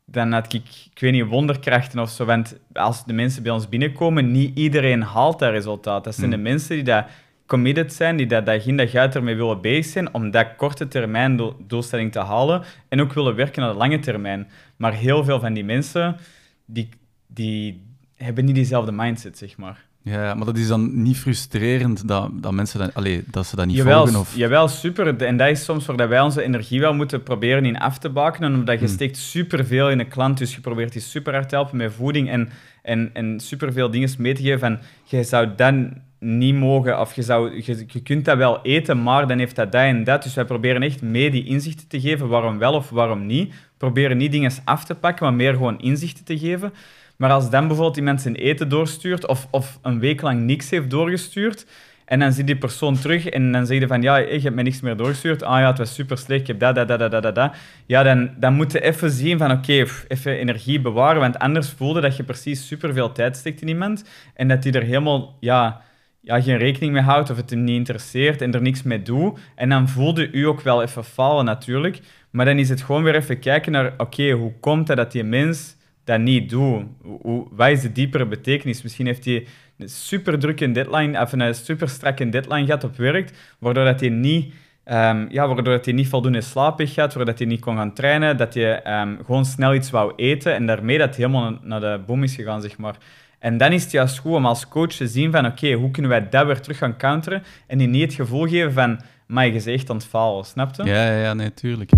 dan had ik, ik weet niet, wonderkrachten of zo. Want als de mensen bij ons binnenkomen, niet iedereen haalt dat resultaat. Dat zijn de hmm. mensen die dat committed zijn, die dat dag in dag uit ermee willen bezig zijn om dat korte termijn doelstelling te halen en ook willen werken naar de lange termijn. Maar heel veel van die mensen, die, die hebben niet diezelfde mindset, zeg maar. Ja, maar dat is dan niet frustrerend dat, dat mensen dat, allee, dat ze dat niet jawel, volgen? Of... Jawel, super. En dat is soms waar wij onze energie wel moeten proberen in af te bakenen, omdat je hmm. steekt superveel in een klant, dus je probeert die super hard te helpen met voeding en, en, en superveel dingen mee te geven van, je zou dan niet mogen, of je, zou, je, je kunt dat wel eten, maar dan heeft dat dat en dat. Dus wij proberen echt mee die inzichten te geven, waarom wel of waarom niet. Proberen niet dingen af te pakken, maar meer gewoon inzichten te geven. Maar als dan bijvoorbeeld iemand zijn eten doorstuurt of, of een week lang niks heeft doorgestuurd, en dan zie die persoon terug en dan zeg je van, ja, ik heb me niks meer doorgestuurd. Ah ja, het was super slecht, ik heb dat, dat, dat, dat, dat. Ja, dan, dan moet je even zien van, oké, even energie bewaren, want anders voelde dat je precies superveel tijd steekt in iemand en dat die er helemaal, ja, ja, geen rekening mee houdt of het hem niet interesseert en er niks mee doet. En dan voelde u ook wel even falen natuurlijk. Maar dan is het gewoon weer even kijken naar, oké, hoe komt het dat die mens dat niet doet? Hoe, wat is de diepere betekenis? Misschien heeft hij een super drukke deadline, of een super strakke deadline gehad op werk, waardoor dat hij niet... Um, ja, waardoor dat hij niet voldoende slaap heeft gehad, waardoor hij niet kon gaan trainen, dat hij um, gewoon snel iets wou eten en daarmee dat helemaal naar de boom is gegaan, zeg maar. En dan is het juist goed om als coach te zien van oké, hoe kunnen wij dat weer terug gaan counteren en die niet het gevoel geven van, maar je is aan snap je? Ja, ja, ja nee, tuurlijk.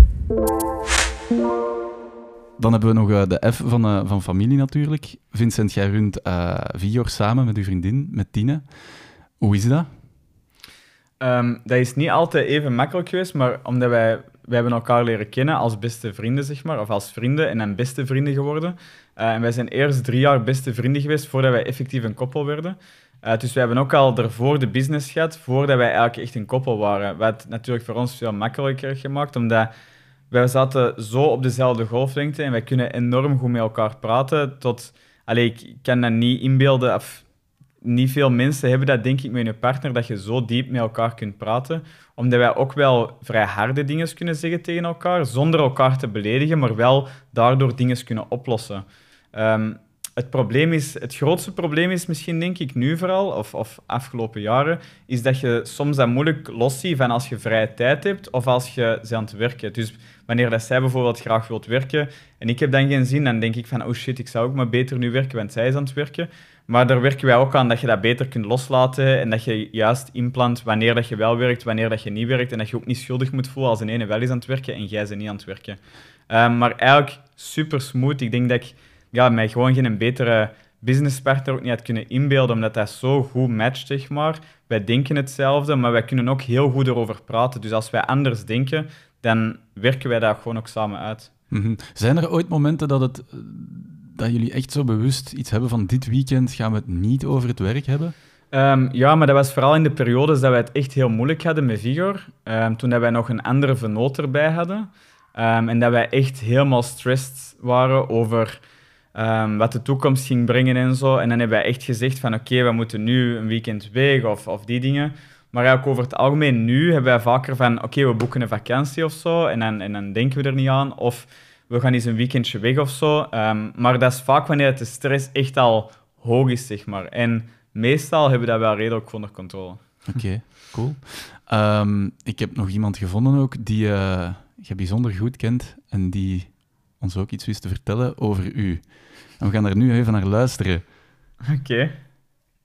Dan hebben we nog uh, de F van, uh, van familie natuurlijk. Vincent, jij runt uh, Vior samen met uw vriendin, met Tine. Hoe is dat? Um, dat is niet altijd even makkelijk geweest, maar omdat wij, wij hebben elkaar leren kennen als beste vrienden, zeg maar, of als vrienden en dan beste vrienden geworden. en wij zijn eerst drie jaar beste vrienden geweest voordat wij effectief een koppel werden. dus we hebben ook al ervoor de business gehad, voordat wij eigenlijk echt een koppel waren. Wat natuurlijk voor ons veel makkelijker gemaakt, omdat wij zaten zo op dezelfde golflengte en wij kunnen enorm goed met elkaar praten. Tot, allez, ik kan dat niet inbeelden, of niet veel mensen hebben dat denk ik met hun partner, dat je zo diep met elkaar kunt praten. Omdat wij ook wel vrij harde dingen kunnen zeggen tegen elkaar, zonder elkaar te beledigen, maar wel daardoor dingen kunnen oplossen. Um, het probleem is, het grootste probleem is misschien, denk ik, nu vooral, of, of afgelopen jaren, is dat je soms dat moeilijk losziet van als je vrije tijd hebt of als je aan het werken. Dus wanneer dat zij bijvoorbeeld graag wilt werken en ik heb dan geen zin, dan denk ik van, oh shit, ik zou ook maar beter nu werken, want zij is aan het werken. Maar daar werken wij ook aan dat je dat beter kunt loslaten en dat je juist inplant wanneer dat je wel werkt, wanneer dat je niet werkt en dat je ook niet schuldig moet voelen als een ene wel is aan het werken en jij ze niet aan het werken. Um, maar eigenlijk super smooth. Ik denk dat ik ja, mij gewoon geen betere businesspartner ook niet had kunnen inbeelden, omdat dat zo goed matcht, zeg maar. Wij denken hetzelfde, maar wij kunnen ook heel goed erover praten. Dus als wij anders denken, dan werken wij daar gewoon ook samen uit. Mm Zijn er ooit momenten dat, het, dat jullie echt zo bewust iets hebben van dit weekend gaan we het niet over het werk hebben? Um, ja, maar dat was vooral in de periodes dat wij het echt heel moeilijk hadden met Vigor. Um, toen dat wij nog een andere vernoot erbij hadden. Um, en dat wij echt helemaal stressed waren over wat de toekomst ging brengen en zo. En dan hebben wij echt gezegd van oké, we moeten nu een weekend weg of, of die dingen. Maar eigenlijk over het algemeen nu hebben wij vaker van oké, we boeken een vakantie of zo en dan, en dan denken we er niet aan. Of we gaan eens een weekendje weg of zo. Um, maar dat is vaak wanneer de stress echt al hoog is, zeg maar. En meestal hebben we dat wel redelijk onder controle. Oké, cool. Um, ik heb nog iemand gevonden ook die uh, je bijzonder goed kent en die ons ook iets wist te vertellen over u. En we gaan daar nu even naar luisteren. Oké.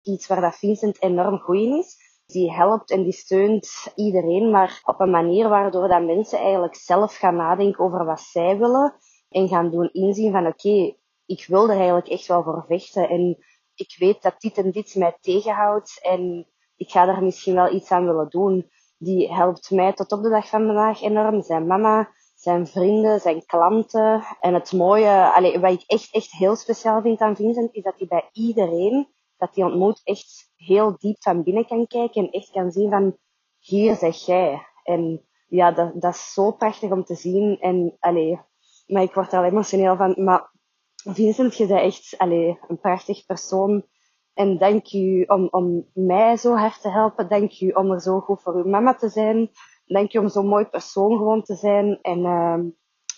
Iets waar dat Vincent enorm goed in is. Die helpt en die steunt iedereen, maar op een manier waardoor dat mensen eigenlijk zelf gaan nadenken over wat zij willen en gaan doen inzien van oké, ik wil er eigenlijk echt wel voor vechten en ik weet dat dit en dit mij tegenhoudt en ik ga daar misschien wel iets aan willen doen. Die helpt mij tot op de dag van vandaag enorm. Zijn mama, zijn vrienden, zijn klanten. En het mooie, wat ik echt, echt heel speciaal vind aan Vincent, is dat hij bij iedereen dat hij ontmoet echt heel diep van binnen kan kijken en echt kan zien van, hier zeg jij. En ja, dat, dat is zo prachtig om te zien. En allee, maar ik word er al emotioneel van. Maar Vincent, je bent echt allee, een prachtig persoon. En dank u om, om mij zo hard te helpen. Dank u om er zo goed voor uw mama te zijn denk je om zo'n mooi persoon gewoon te zijn. En uh,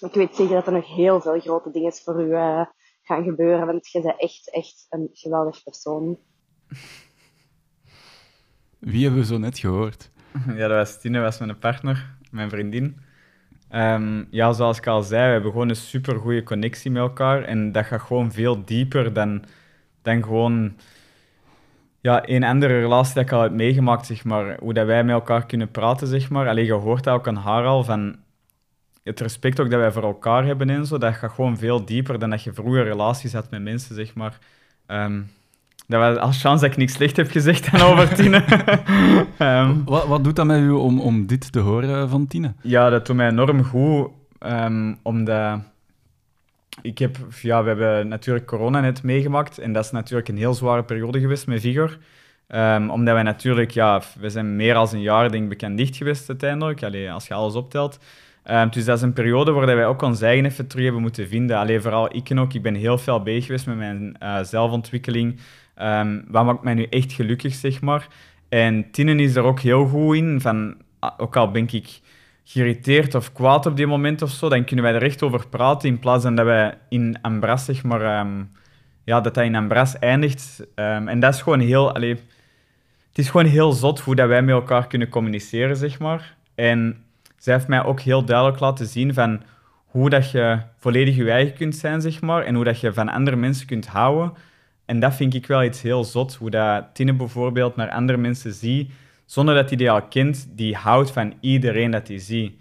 ik weet zeker dat er nog heel veel grote dingen voor u uh, gaan gebeuren. Want je bent echt, echt een geweldig persoon. Wie hebben we zo net gehoord? Ja, dat was Tine, was mijn partner, mijn vriendin. Um, ja, zoals ik al zei, we hebben gewoon een super goede connectie met elkaar. En dat gaat gewoon veel dieper dan, dan gewoon ja, een andere relatie dat ik al heb meegemaakt, zeg maar. Hoe dat wij met elkaar kunnen praten, zeg maar. Alleen je hoort dat ook aan haar al, van het respect ook dat wij voor elkaar hebben en zo, dat gaat gewoon veel dieper dan dat je vroeger relaties had met mensen, zeg maar. Um, dat was als chance dat ik niks slecht heb gezegd aan over *laughs* Tine. um, wat, wat doet dat met u om, om dit te horen van Tine? Ja, dat doet mij enorm goed, um, omdat ik heb, ja, we hebben natuurlijk corona net meegemaakt en dat is natuurlijk een heel zware periode geweest met Vigor. Um, omdat wij natuurlijk, ja, we zijn meer dan een jaar denk ik bekend dicht geweest uiteindelijk, Allee, als je alles optelt. Um, dus dat is een periode waar wij ook ons eigen even terug hebben moeten vinden. Alleen vooral ik en ook, ik ben heel veel bezig geweest met mijn uh, zelfontwikkeling. Um, wat maakt mij nu echt gelukkig, zeg maar. En Tinnen is er ook heel goed in, van, ah, ook al ben ik geïrriteerd of kwaad op die moment of zo, dan kunnen wij er echt over praten in plaats van dat wij in Ambras, zeg maar, um, ja, dat dat in Ambras eindigt. Um, en dat is gewoon heel, allee, het is gewoon heel zot hoe dat wij met elkaar kunnen communiceren, zeg maar. En zij heeft mij ook heel duidelijk laten zien van hoe dat je volledig je eigen kunt zijn, zeg maar, en hoe dat je van andere mensen kunt houden. En dat vind ik wel iets heel zot, hoe dat Tine bijvoorbeeld naar andere mensen ziet zonder dat hij die al kent, die houdt van iedereen dat hij ziet.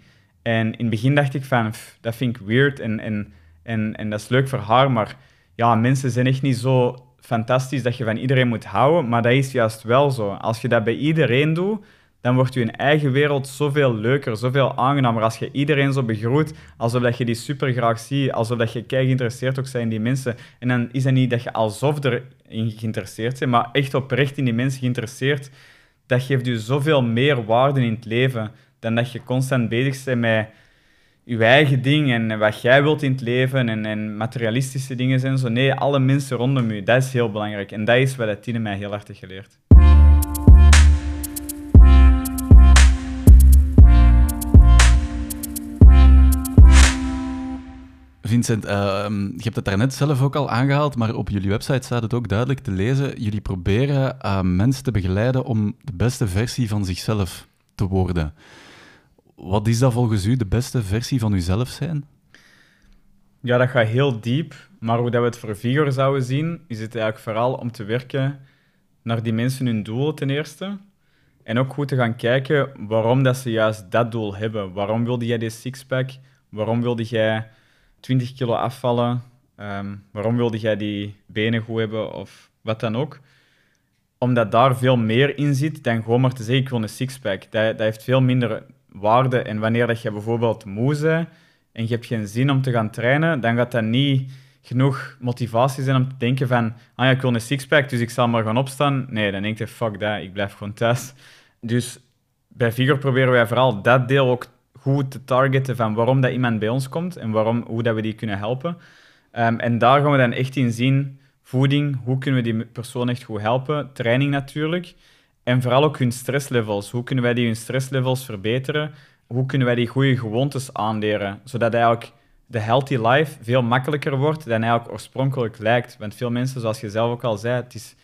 En in het begin dacht ik van, dat vind ik weird en, en, en, en dat is leuk voor haar, maar ja, mensen zijn echt niet zo fantastisch dat je van iedereen moet houden, maar dat is juist wel zo. Als je dat bij iedereen doet, dan wordt je eigen wereld zoveel leuker, zoveel aangenamer. Als je iedereen zo begroet, alsof dat je die super graag ziet, alsof dat je kei geïnteresseerd ook zijn in die mensen. En dan is het niet dat je alsof erin geïnteresseerd bent, maar echt oprecht in die mensen geïnteresseerd dat geeft je zoveel meer waarde in het leven dan dat je constant bezig bent met je eigen ding en wat jij wilt in het leven en, materialistische dingen en zo. Nee, alle mensen rondom je, dat is heel belangrijk. En dat is wat Tine mij heel hard heeft geleerd. Vincent, ehm, je hebt het daarnet zelf ook al aangehaald, maar op jullie website staat het ook duidelijk te lezen. Jullie proberen uh, mensen te begeleiden om de beste versie van zichzelf te worden. Wat is dat volgens u de beste versie van uzelf zijn? Ja, dat gaat heel diep. Maar hoe dat we het voor Vigor zouden zien, is het eigenlijk vooral om te werken naar die mensen hun doel ten eerste. En ook goed te gaan kijken waarom dat ze juist dat doel hebben. Waarom wilde jij die sixpack? Waarom wilde jij 20 kilo afvallen? Ehm, waarom wilde jij die benen goed hebben of wat dan ook? Omdat daar veel meer in zit dan gewoon maar te zeggen ik wil een sixpack. Dat, dat heeft veel minder waarde. En wanneer dat je bijvoorbeeld moe bent en je hebt geen zin om te gaan trainen, dan gaat dat niet genoeg motivatie zijn om te denken van ah ja, ik wil een sixpack, dus ik zal maar gaan opstaan. Nee, dan denk je fuck dat, ik blijf gewoon thuis. Dus bij Vigor proberen wij vooral dat deel ook goed te targeten van waarom dat iemand bij ons komt en waarom, hoe dat we die kunnen helpen. Ehm, en daar gaan we dan echt in zien, voeding, hoe kunnen we die persoon echt goed helpen, training natuurlijk, en vooral ook hun stresslevels. Hoe kunnen wij die hun stresslevels verbeteren? Hoe kunnen wij die goede gewoontes aanleren, zodat eigenlijk de healthy life veel makkelijker wordt dan eigenlijk oorspronkelijk lijkt. Want veel mensen, zoals je zelf ook al zei, het, is,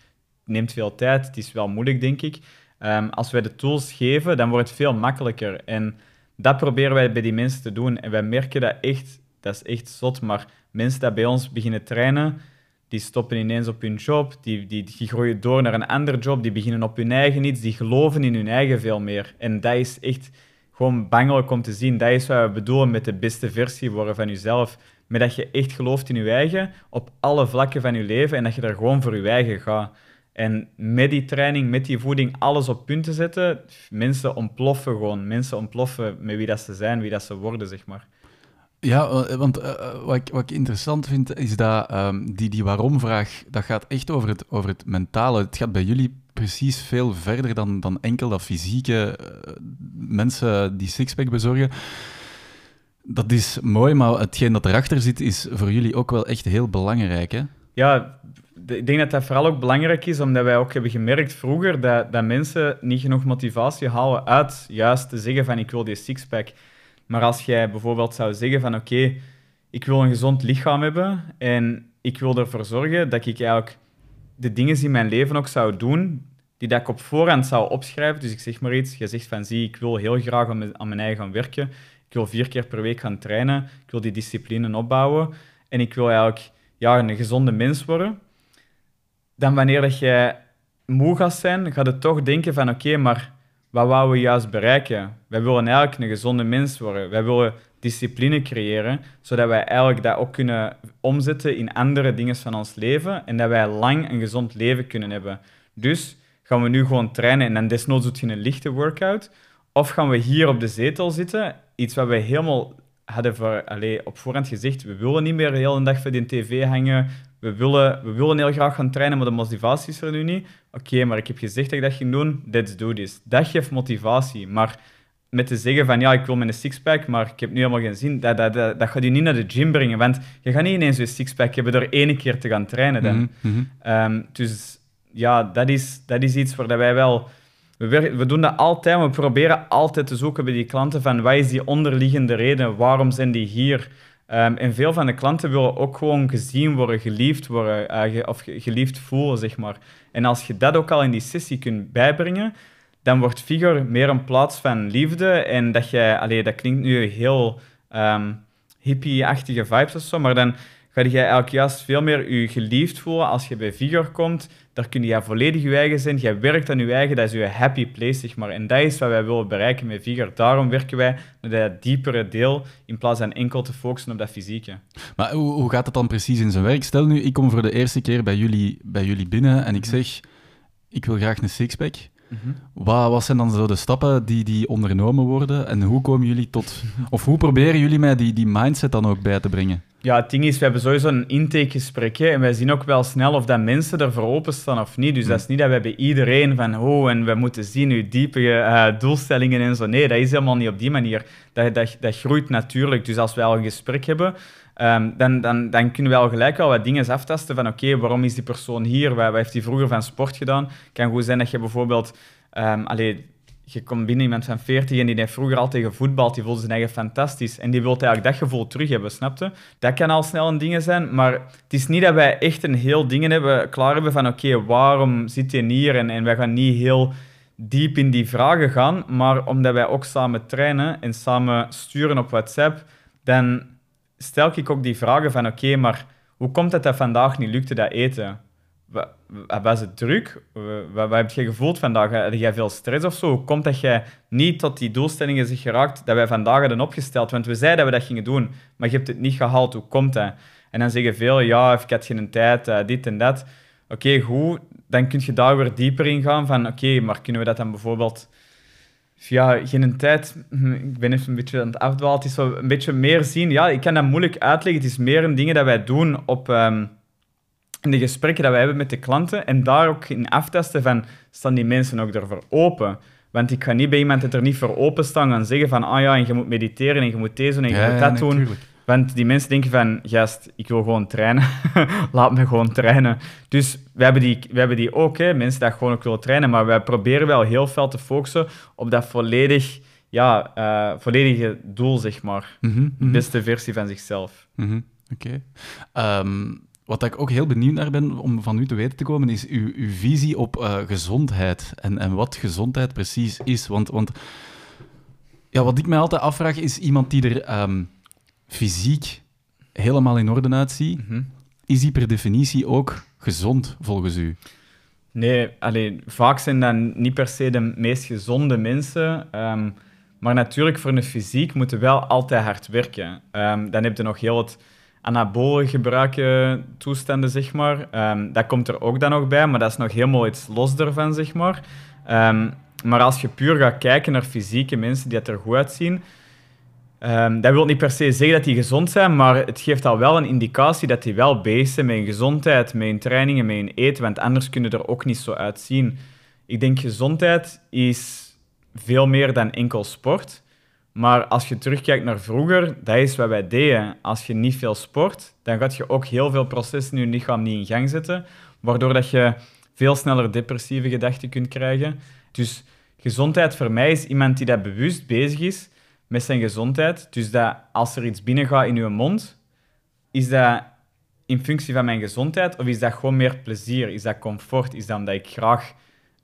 neemt veel tijd, het is wel moeilijk, denk ik. Um, als wij de tools geven, dan wordt het veel makkelijker. En dat proberen wij bij die mensen te doen. En wij merken dat echt, dat is echt zot, maar mensen die bij ons beginnen trainen, die stoppen ineens op hun job, die, die, die groeien door naar een ander job, die beginnen op hun eigen iets, die geloven in hun eigen veel meer. En dat is echt gewoon bangelijk om te zien. Dat is wat we bedoelen met de beste versie worden van jezelf. Met dat je echt gelooft in je eigen op alle vlakken van je leven en dat je er gewoon voor je eigen gaat. En met die training, met die voeding, alles op punt te zetten, mensen ontploffen gewoon. Mensen ontploffen met wie dat ze zijn, wie dat ze worden, zeg maar. Ja, eh, want uh, wat, ik, wat ik interessant vind, is dat um, die, die waarom-vraag, dat gaat echt over het, over het mentale. Het gaat bij jullie precies veel verder dan, dan enkel dat fysieke uh, mensen die sixpack bezorgen. Dat is mooi, maar hetgeen dat erachter zit, is voor jullie ook wel echt heel belangrijk, hè? Ja, ik denk dat dat vooral ook belangrijk is, omdat wij ook hebben gemerkt vroeger dat, dat mensen niet genoeg motivatie halen uit juist te zeggen van ik wil die sixpack. Maar als jij bijvoorbeeld zou zeggen van oké, ik wil een gezond lichaam hebben en ik wil ervoor zorgen dat ik eigenlijk de dingen in mijn leven ook zou doen die dat ik op voorhand zou opschrijven. Dus ik zeg maar iets, je zegt van zie, ik wil heel graag aan mijn, aan mijn eigen gaan werken. Ik wil vier keer per week gaan trainen. Ik wil die discipline opbouwen. En ik wil eigenlijk ja, een gezonde mens worden dan wanneer dat jij moe gaat zijn, gaat het toch denken van oké, maar wat wouden we juist bereiken? Wij willen eigenlijk een gezonde mens worden. Wij willen discipline creëren, zodat wij eigenlijk dat ook kunnen omzetten in andere dingen van ons leven en dat wij lang een gezond leven kunnen hebben. Dus gaan we nu gewoon trainen en dan desnoods doet je een lichte workout. Of gaan we hier op de zetel zitten, iets wat wij helemaal hadden voor, allez, op voorhand gezegd, we willen niet meer de hele dag voor die tv hangen, we willen, we willen heel graag gaan trainen, maar de motivatie is er nu niet. Oké, maar ik heb gezegd dat ik dat ging doen, let's do this. Dat geeft motivatie, maar met te zeggen van ja, ik wil mijn sixpack, maar ik heb nu helemaal geen zin, dat, dat, dat, dat gaat je niet naar de gym brengen, want je gaat niet ineens een sixpack hebben door één keer te gaan trainen. Dan. Mm -hmm. um, dus ja, dat is, dat is iets waar wij wel... We, we doen dat altijd, we proberen altijd te zoeken bij die klanten van wat is die onderliggende reden, waarom zijn die hier? Um, en veel van de klanten willen ook gewoon gezien worden, geliefd worden, uh, of geliefd voelen, zeg maar. En als je dat ook al in die sessie kunt bijbrengen, dan wordt Figure meer een plaats van liefde en dat jij, allee, dat klinkt nu heel um, hippie-achtige vibes of zo, maar dan ga je eigenlijk juist veel meer je geliefd voelen als je bij Vigor komt. Daar kun je volledig je eigen zijn. Jij werkt aan je eigen, dat is je happy place, zeg maar. En dat is wat wij willen bereiken met Vigor. Daarom werken wij naar dat diepere deel, in plaats van enkel te focussen op dat fysieke. Maar hoe, hoe gaat het dan precies in zijn werk? Stel nu, ik kom voor de eerste keer bij jullie, bij jullie binnen en ik mhm. zeg, ik wil graag een sixpack. Mm wat, wat, zijn dan zo de stappen die, die ondernomen worden en hoe komen jullie tot, of hoe proberen jullie mij die, die mindset dan ook bij te brengen? Ja, het ding is, we hebben sowieso een intakegesprek en wij zien ook wel snel of dat mensen ervoor openstaan of niet. Dus dat is niet dat wij bij iedereen van, oh, en we moeten zien uw diepe uh, doelstellingen en zo. Nee, dat is helemaal niet op die manier. Dat, dat, dat groeit natuurlijk. Dus als wij al een gesprek hebben, um, dan, dan, dan kunnen we al gelijk al wat dingen aftasten van, oké, waarom is die persoon hier? Wat, heeft hij vroeger van sport gedaan? Het kan goed zijn dat je bijvoorbeeld... Um, je komt binnen iemand van 40 en die heeft vroeger al tegen voetbal, die voelt zijn eigen fantastisch. En die wil eigenlijk dat gevoel terug hebben, snapte? Dat kan al snel een ding zijn, maar het is niet dat wij echt een heel dingen hebben, klaar hebben van oké, waarom zit je hier? En, en wij gaan niet heel diep in die vragen gaan, maar omdat wij ook samen trainen en samen sturen op WhatsApp, dan stel ik ook die vragen van oké, maar hoe komt het dat vandaag niet lukte, dat eten? was het druk? Wat, heb je gevoeld vandaag? Had jij veel stress of zo? Hoe komt dat jij niet tot die doelstellingen zich geraakt dat wij vandaag hadden opgesteld? Want we zeiden dat we dat gingen doen, maar je hebt het niet gehaald. Hoe komt dat? En dan zeggen veel, ja, ik had geen tijd, uh, dit en dat. Oké, goed. Dan kun je daar weer dieper in gaan van, oké, maar kunnen we dat dan bijvoorbeeld via geen tijd, ik ben even een beetje aan het afdwalen, het is zo een beetje meer zien. Ja, ik kan dat moeilijk uitleggen. Het is meer een dingen dat wij doen op... Um, in de gesprekken dat wij hebben met de klanten en daar ook in aftesten van, staan die mensen ook ervoor open? Want ik ga niet bij iemand het er niet voor open staan gaan zeggen van, ah ja, en je moet mediteren en je moet deze en je moet dat doen. Want die mensen denken van, gast, ik wil gewoon trainen. *laughs* Laat me gewoon trainen. Dus we hebben die, we hebben die ook, hè, mensen die gewoon ook willen trainen, maar wij proberen wel heel veel te focussen op dat volledig, ja, uh, volledige doel, zeg maar. Mhm, de mhm. beste versie van zichzelf. Mhm, oké. Ehm, wat ik ook heel benieuwd naar ben om van u te weten te komen, is uw, uw visie op uh, gezondheid en, en wat gezondheid precies is. Want, want ja, wat ik mij altijd afvraag, is iemand die er um, fysiek helemaal in orde uitziet, mm is die per definitie ook gezond volgens u? Nee, alleen, vaak zijn dat niet per se de meest gezonde mensen. Um, maar natuurlijk, voor een fysiek moeten we wel altijd hard werken. Um, dan heb je nog heel het anabolen gebruiken toestanden, zeg maar. Um, dat komt er ook dan nog bij, maar dat is nog helemaal iets los daarvan, zeg maar. Maar als je puur gaat kijken naar fysieke mensen die er goed uitzien, um, dat wil niet per se zeggen dat die gezond zijn, maar het geeft al wel een indicatie dat die wel bezig zijn met hun gezondheid, met hun trainingen, met hun eten, want anders kunnen er ook niet zo uitzien. Ik denk gezondheid is veel meer dan enkel sport. Maar als je terugkijkt naar vroeger, dat is wat wij deden. Als je niet veel sport, dan gaat je ook heel veel processen in je lichaam niet in gang zetten, waardoor dat je veel sneller depressieve gedachten kunt krijgen. Dus gezondheid voor mij is iemand die dat bewust bezig is met zijn gezondheid. Dus dat als er iets binnengaat in je mond, is dat in functie van mijn gezondheid of is dat gewoon meer plezier? Is dat comfort? Is dat omdat ik graag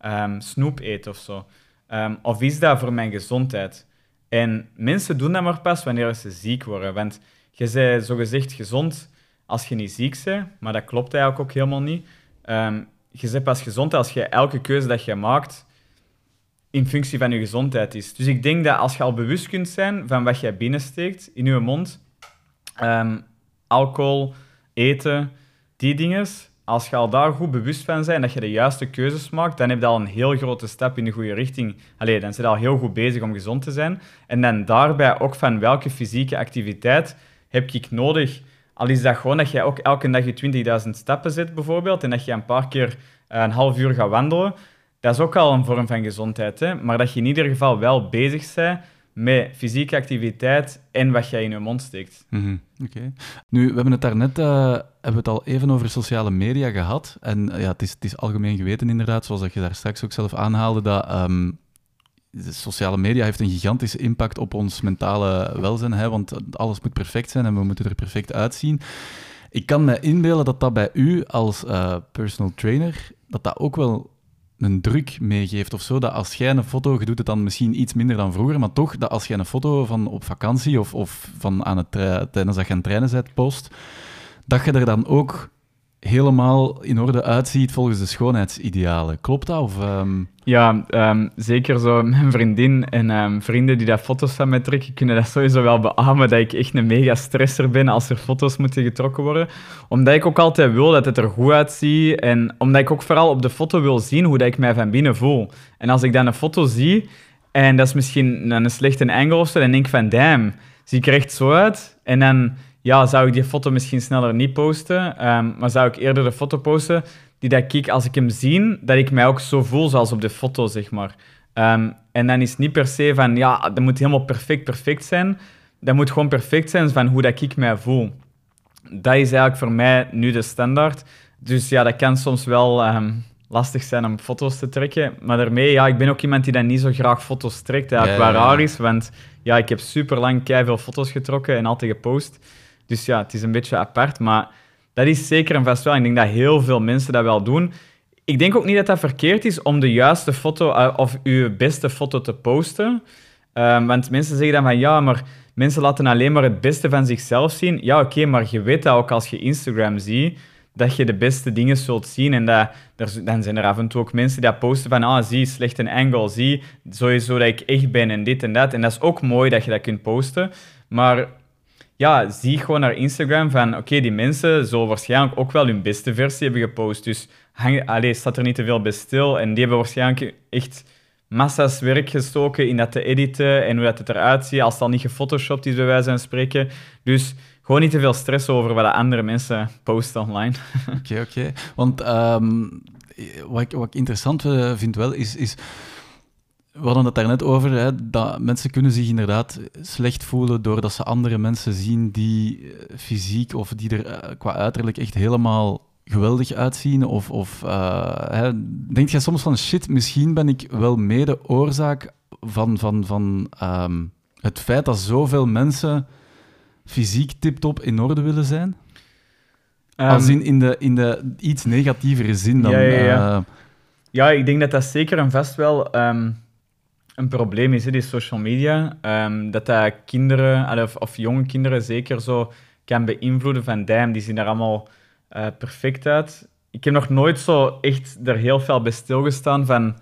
um, snoep eet of zo? Um, of is dat voor mijn gezondheid? En mensen doen dat maar pas wanneer ze ziek worden. Want je bent zogezegd gezond als je niet ziek bent, maar dat klopt eigenlijk ook helemaal niet. Um, je bent pas gezond als je elke keuze dat je maakt in functie van je gezondheid is. Dus ik denk dat als je al bewust kunt zijn van wat jij binnensteekt in je mond, ehm, alcohol, eten, die dingen, als je al daar goed bewust van bent, dat je de juiste keuzes maakt, dan heb je al een heel grote stap in de goede richting. Allee, dan zit je al heel goed bezig om gezond te zijn. En dan daarbij ook van welke fysieke activiteit heb ik nodig. Al is dat gewoon dat je ook elke dag je 20.000 stappen zet, bijvoorbeeld, en dat je een paar keer eh, een half uur gaat wandelen. Dat is ook al een vorm van gezondheid. Hè? Maar dat je in ieder geval wel bezig bent met fysieke activiteit en wat jij in je mond steekt. Mhm, oké. Nu, we hebben het daarnet uh, hebben het al even over sociale media gehad. En uh, ja, het is, het is algemeen geweten inderdaad, zoals dat je daar straks ook zelf aanhaalde, dat de sociale media heeft een gigantische impact op ons mentale welzijn, hè, want alles moet perfect zijn en we moeten er perfect uitzien. Ik kan me inbeelden dat dat bij u als uh, personal trainer, dat dat ook wel een druk meegeeft of zo. Dat als jij een foto, je doet het dan misschien iets minder dan vroeger, maar toch, dat als jij een foto van op vakantie of, of van aan het, tijdens dat je aan het trainen bent post, dat je er dan ook helemaal in orde uitziet volgens de schoonheidsidealen. Klopt dat? Of, um... Ja, um, zeker zo. *laughs* Mijn vriendin en um, vrienden die daar foto's van mij trekken, kunnen dat sowieso wel beamen dat ik echt een mega stresser ben als er foto's moeten getrokken worden. Omdat ik ook altijd wil dat het er goed uitziet en omdat ik ook vooral op de foto wil zien hoe dat ik mij van binnen voel. En als ik dan een foto zie en dat is misschien een slechte angle of zo, dan denk ik van damn, zie ik er echt zo uit? En dan ja, zou ik die foto misschien sneller niet posten, ehm, maar zou ik eerder de foto posten die dat ik, als ik hem zie, dat ik mij ook zo voel zoals op de foto, zeg maar. Ehm, en dan is het niet per se van, ja, dat moet helemaal perfect, perfect zijn. Dat moet gewoon perfect zijn van hoe dat ik mij voel. Dat is eigenlijk voor mij nu de standaard. Dus ja, dat kan soms wel um, lastig zijn om foto's te trekken. Maar daarmee, ja, ik ben ook iemand die dan niet zo graag foto's trekt. Ja, ja. raar is, want ja, ik heb super lang veel foto's getrokken en altijd gepost. Dus ja, het is een beetje apart, maar dat is zeker en vast wel. Ik denk dat heel veel mensen dat wel doen. Ik denk ook niet dat dat verkeerd is om de juiste foto eh, of uw beste foto te posten. Ehm, want mensen zeggen dan van ja, maar mensen laten alleen maar het beste van zichzelf zien. Ja, oké, maar je weet dat ook als je Instagram ziet, dat je de beste dingen zult zien. En dat, dan zijn er af en toe ook mensen die posten van ah, zie, slecht een angle, zie, sowieso dat ik echt ben en dit en dat. En dat is ook mooi dat je dat kunt posten. Maar ja, zie gewoon naar Instagram van oké, die mensen zullen waarschijnlijk ook wel hun beste versie hebben gepost. Dus hang, allee, staat er niet te veel bij stil. En die hebben waarschijnlijk echt massa's werk gestoken in dat te editen en hoe dat het eruit ziet, als het al niet gefotoshopt is, bij wijze van spreken. Dus gewoon niet te veel stress over wat de andere mensen posten online. *laughs* Oké, oké. Want ehm, wat, ik, wat interessant eh, vind wel, is... is we hadden het daarnet over, hè, dat mensen kunnen zich inderdaad slecht voelen doordat ze andere mensen zien die eh, fysiek of die er eh, qua uiterlijk echt helemaal geweldig uitzien. Of, of eh, hè, denk jij soms van, shit, misschien ben ik wel mede oorzaak van, van, van ehm, het feit dat zoveel mensen fysiek tip-top in orde willen zijn? Als Ehm, in, in, de, in de iets negatievere zin dan... Ja, ja, ja. Ja, ik denk dat dat zeker en vast wel ehm, een probleem is, hè, die social media. Ehm, dat dat kinderen, of, of jonge kinderen zeker zo kan beïnvloeden van die zien er allemaal eh, perfect uit. Ik heb nog nooit zo echt er heel veel bij stilgestaan van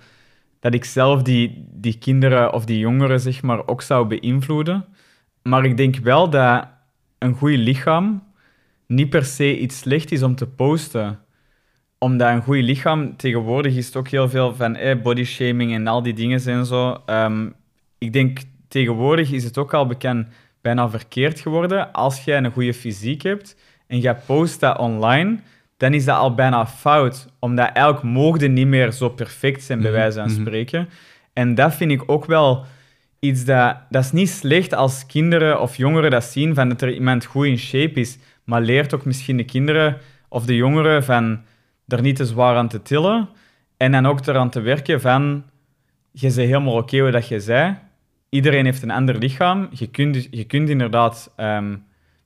dat ik zelf die, die kinderen of die jongeren zeg maar ook zou beïnvloeden. Maar ik denk wel dat een goed lichaam niet per se iets slecht is om te posten omdat een goed lichaam, tegenwoordig is het ook heel veel van eh, bodyshaming en al die dingen en zo. Ehm, ik denk, tegenwoordig is het ook al bekend bijna verkeerd geworden. Als jij een goede fysiek hebt en jij post dat online, dan is dat al bijna fout. Omdat eigenlijk mogen niet meer zo perfect zijn, bij Mhm, wijze van mhm. spreken. En dat vind ik ook wel iets dat... Dat is niet slecht als kinderen of jongeren dat zien, van dat er iemand goed in shape is. Maar leert ook misschien de kinderen of de jongeren van er niet te zwaar aan te tillen. En dan ook eraan te werken van, je bent helemaal oké hoe dat je zei. Iedereen heeft een ander lichaam. Je kunt, dus- je kunt inderdaad ehm,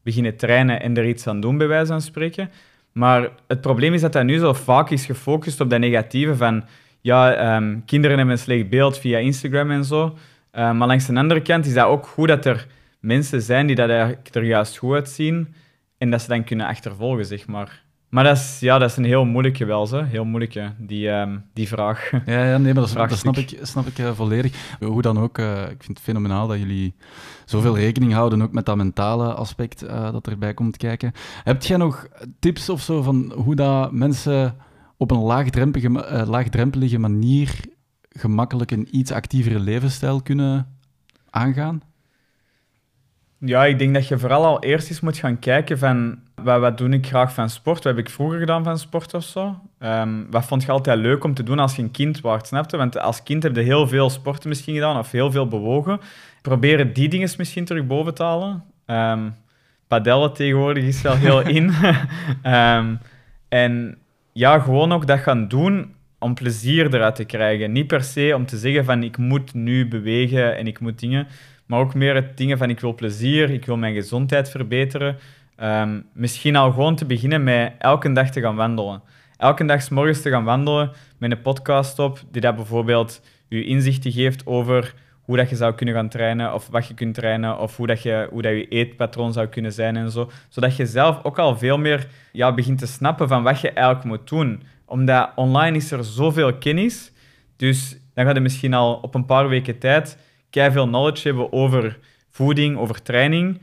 beginnen trainen en er iets aan doen, bij wijze van spreken. Maar het probleem is dat dat nu zo vaak is gefocust op dat negatieve van, ja, ehm, kinderen hebben een slecht beeld via Instagram en zo. Eh, maar langs de andere kant is dat ook goed dat er mensen zijn die dat er juist goed uitzien en dat ze dan kunnen achtervolgen, zeg maar. Maar dat is, ja, dat is een heel moeilijke wel, zo. heel moeilijke, die, ehm, die vraag. Ja, ja nee, maar dat, dat snap ik, snap ik eh, volledig. Hoe dan ook, eh, ik vind het fenomenaal dat jullie zoveel rekening houden, ook met dat mentale aspect eh, dat erbij komt kijken. Heb jij nog tips of zo van hoe dat mensen op een laagdrempelige, laagdrempelige manier gemakkelijk een iets actievere levensstijl kunnen aangaan? Ja, ik denk dat je vooral al eerst eens moet gaan kijken van wat, wat doe ik graag van sport? Wat heb ik vroeger gedaan van sport of zo? Ehm, wat vond je altijd leuk om te doen als je een kind was, snapte? Want als kind heb je heel veel sporten misschien gedaan of heel veel bewogen. Proberen die dingen misschien terug boven te halen. Ehm padellen tegenwoordig is wel heel *laughs* in. *laughs* Ehm, en ja, gewoon ook dat gaan doen om plezier eruit te krijgen. Niet per se om te zeggen van ik moet nu bewegen en ik moet dingen, maar ook meer het dingen van ik wil plezier, ik wil mijn gezondheid verbeteren. Ehm, misschien al gewoon te beginnen met elke dag te gaan wandelen. Elke dag 's morgens te gaan wandelen met een podcast op, die dat bijvoorbeeld je inzichten geeft over hoe dat je zou kunnen gaan trainen, of wat je kunt trainen, of hoe, dat je, hoe dat je eetpatroon zou kunnen zijn en zo. Zodat je zelf ook al veel meer ja, begint te snappen van wat je eigenlijk moet doen. Omdat online is er zoveel kennis, dus dan ga je misschien al op een paar weken tijd veel knowledge hebben over voeding, over training.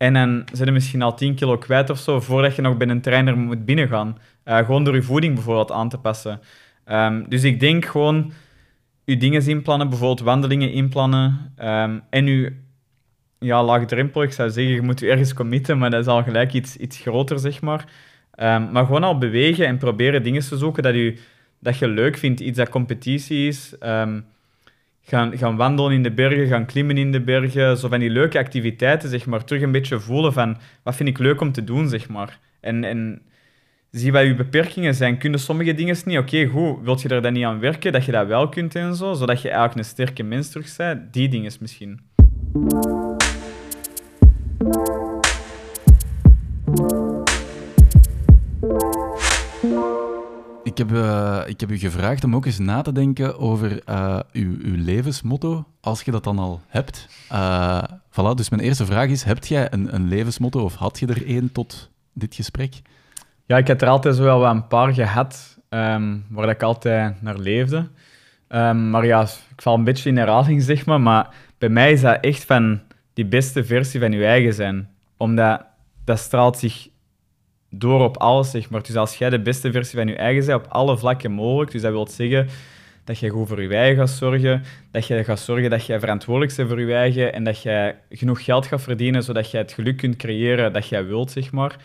En dan zijn je misschien al 10 kilo kwijt of zo, voordat je nog bij een trainer moet binnengaan. Eh, gewoon door je voeding bijvoorbeeld aan te passen. Ehm, dus ik denk gewoon je dingen inplannen, bijvoorbeeld wandelingen inplannen. ehm, en je ja, laagdrempelig, ik zou zeggen, je moet je ergens committen, maar dat is al gelijk iets, iets groter, zeg maar. Ehm, maar gewoon al bewegen en proberen dingen te zoeken dat je, dat je leuk vindt, iets dat competitie is. Gaan, wandelen in de bergen, gaan klimmen in de bergen, zo van die leuke activiteiten, zeg maar. Terug een beetje voelen van, wat vind ik leuk om te doen, zeg maar. En, en zie wat je beperkingen zijn. Kun je sommige dingen niet? Oké, goed. Wilt je er dan niet aan werken, dat je dat wel kunt en zo, zodat je eigenlijk een sterke mens terug bent? Die dingen misschien. Ik heb, uh, ik heb u gevraagd om ook eens na te denken over uh, uw, uw levensmotto, als je dat dan al hebt. Uh, voilà, dus mijn eerste vraag is, heb jij een, een levensmotto of had je er één tot dit gesprek? Ja, ik heb er altijd wel een paar gehad um, waar ik altijd naar leefde. Um, maar ja, ik val een beetje in herhaling, zeg maar. Maar bij mij is dat echt van die beste versie van je eigen zijn. Omdat dat straalt zich door op alles, zeg maar. Dus als jij de beste versie van je eigen bent, op alle vlakken mogelijk, dus dat wil zeggen dat je goed voor je eigen gaat zorgen, dat je gaat zorgen dat jij verantwoordelijk bent voor je eigen en dat jij genoeg geld gaat verdienen, zodat je het geluk kunt creëren dat jij wilt, zeg maar.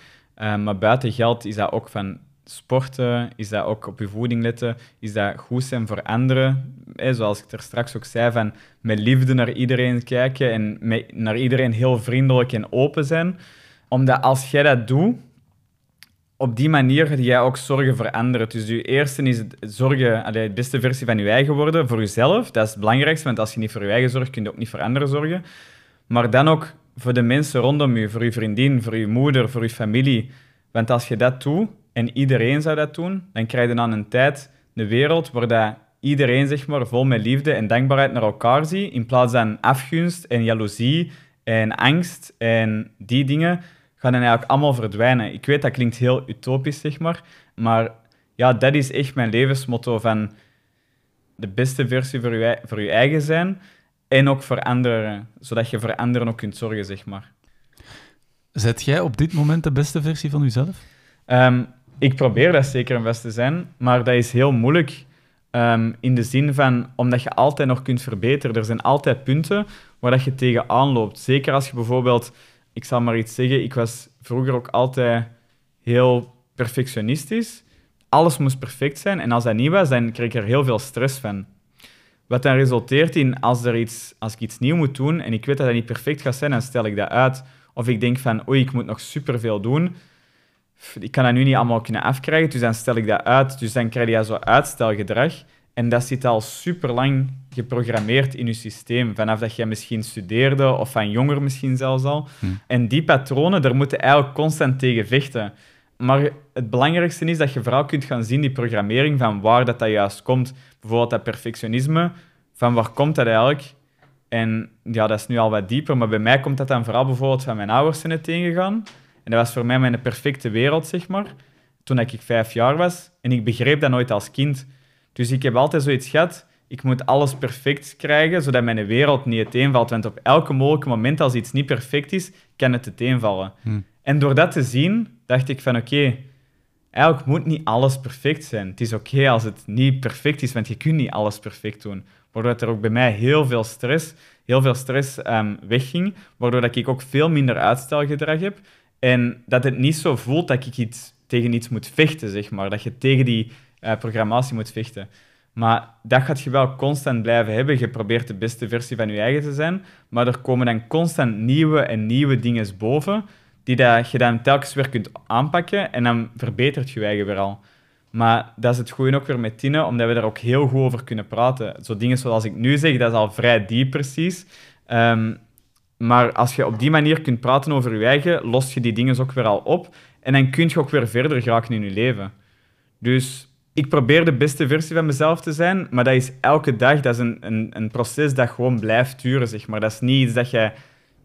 Um, maar buiten geld is dat ook van sporten, is dat ook op je voeding letten, is dat goed zijn voor anderen. zoals ik er straks ook zei, van met liefde naar iedereen kijken en naar iedereen heel vriendelijk en open zijn. Omdat als jij dat doet, op die manier ga jij ook zorgen voor anderen. Dus je eerste is het zorgen, de beste versie van je eigen worden, voor jezelf. Dat is het belangrijkste, want als je niet voor je eigen zorgt, kun je ook niet voor anderen zorgen. Maar dan ook voor de mensen rondom je, voor je vriendin, voor je moeder, voor je familie. Want als je dat doet, en iedereen zou dat doen, dan krijg je dan een tijd, een wereld, waar iedereen zeg maar, vol met liefde en dankbaarheid naar elkaar ziet, in plaats van afgunst en jaloezie en angst en die dingen, gaan dan eigenlijk allemaal verdwijnen. Ik weet, dat klinkt heel utopisch, zeg maar, maar ja, dat is echt mijn levensmotto van de beste versie voor je, voor je eigen zijn en ook voor anderen, zodat je voor anderen ook kunt zorgen, zeg maar. Zet jij op dit moment de beste versie van jezelf? Ehm, ik probeer dat zeker een best te zijn, maar dat is heel moeilijk. Um, in de zin van, omdat je altijd nog kunt verbeteren. Er zijn altijd punten waar dat je tegenaan loopt. Zeker als je bijvoorbeeld, ik zal maar iets zeggen, ik was vroeger ook altijd heel perfectionistisch. Alles moest perfect zijn en als dat niet was, dan kreeg ik er heel veel stress van. Wat dan resulteert in, als, er iets, als ik iets nieuw moet doen en ik weet dat dat niet perfect gaat zijn, dan stel ik dat uit. Of ik denk van, oei, ik moet nog superveel doen. Ik kan dat nu niet allemaal kunnen afkrijgen, dus dan stel ik dat uit. Dus dan krijg je zo uitstelgedrag. En dat zit al super lang geprogrammeerd in je systeem. Vanaf dat je misschien studeerde, of van jonger misschien zelfs al. Hm. En die patronen, daar moeten eigenlijk constant tegen vechten. Maar het belangrijkste is dat je vooral kunt gaan zien, die programmering, van waar dat, dat juist komt. Bijvoorbeeld dat perfectionisme, van waar komt dat eigenlijk? En ja, dat is nu al wat dieper, maar bij mij komt dat dan vooral bijvoorbeeld van mijn ouders zijn het tegengegaan. En dat was voor mij mijn perfecte wereld, zeg maar, toen ik vijf jaar was. En ik begreep dat nooit als kind. Dus ik heb altijd zoiets gehad, ik moet alles perfect krijgen, zodat mijn wereld niet uiteenvalt. Want op elke mogelijke moment, als iets niet perfect is, kan het uiteenvallen. Hm. En door dat te zien, dacht ik van oké, eigenlijk moet niet alles perfect zijn. Het is oké als het niet perfect is, want je kunt niet alles perfect doen. Waardoor er ook bij mij heel veel stress, heel veel stress um, wegging, waardoor dat ik ook veel minder uitstelgedrag heb. En dat het niet zo voelt dat ik iets, tegen iets moet vechten, zeg maar. Dat je tegen die uh, programmatie moet vechten. Maar dat gaat je wel constant blijven hebben. Je probeert de beste versie van je eigen te zijn, maar er komen dan constant nieuwe en nieuwe dingen boven, die dat je dan telkens weer kunt aanpakken en dan verbetert je eigen weer al. Maar dat is het goede ook weer met Tine, omdat we daar ook heel goed over kunnen praten. Zo dingen zoals ik nu zeg, dat is al vrij diep precies. Ehm, maar als je op die manier kunt praten over je eigen, los je die dingen ook weer al op. En dan kun je ook weer verder geraken in je leven. Dus ik probeer de beste versie van mezelf te zijn, maar dat is elke dag, dat is een, een, een proces dat gewoon blijft duren, zeg maar. Dat is niet iets dat je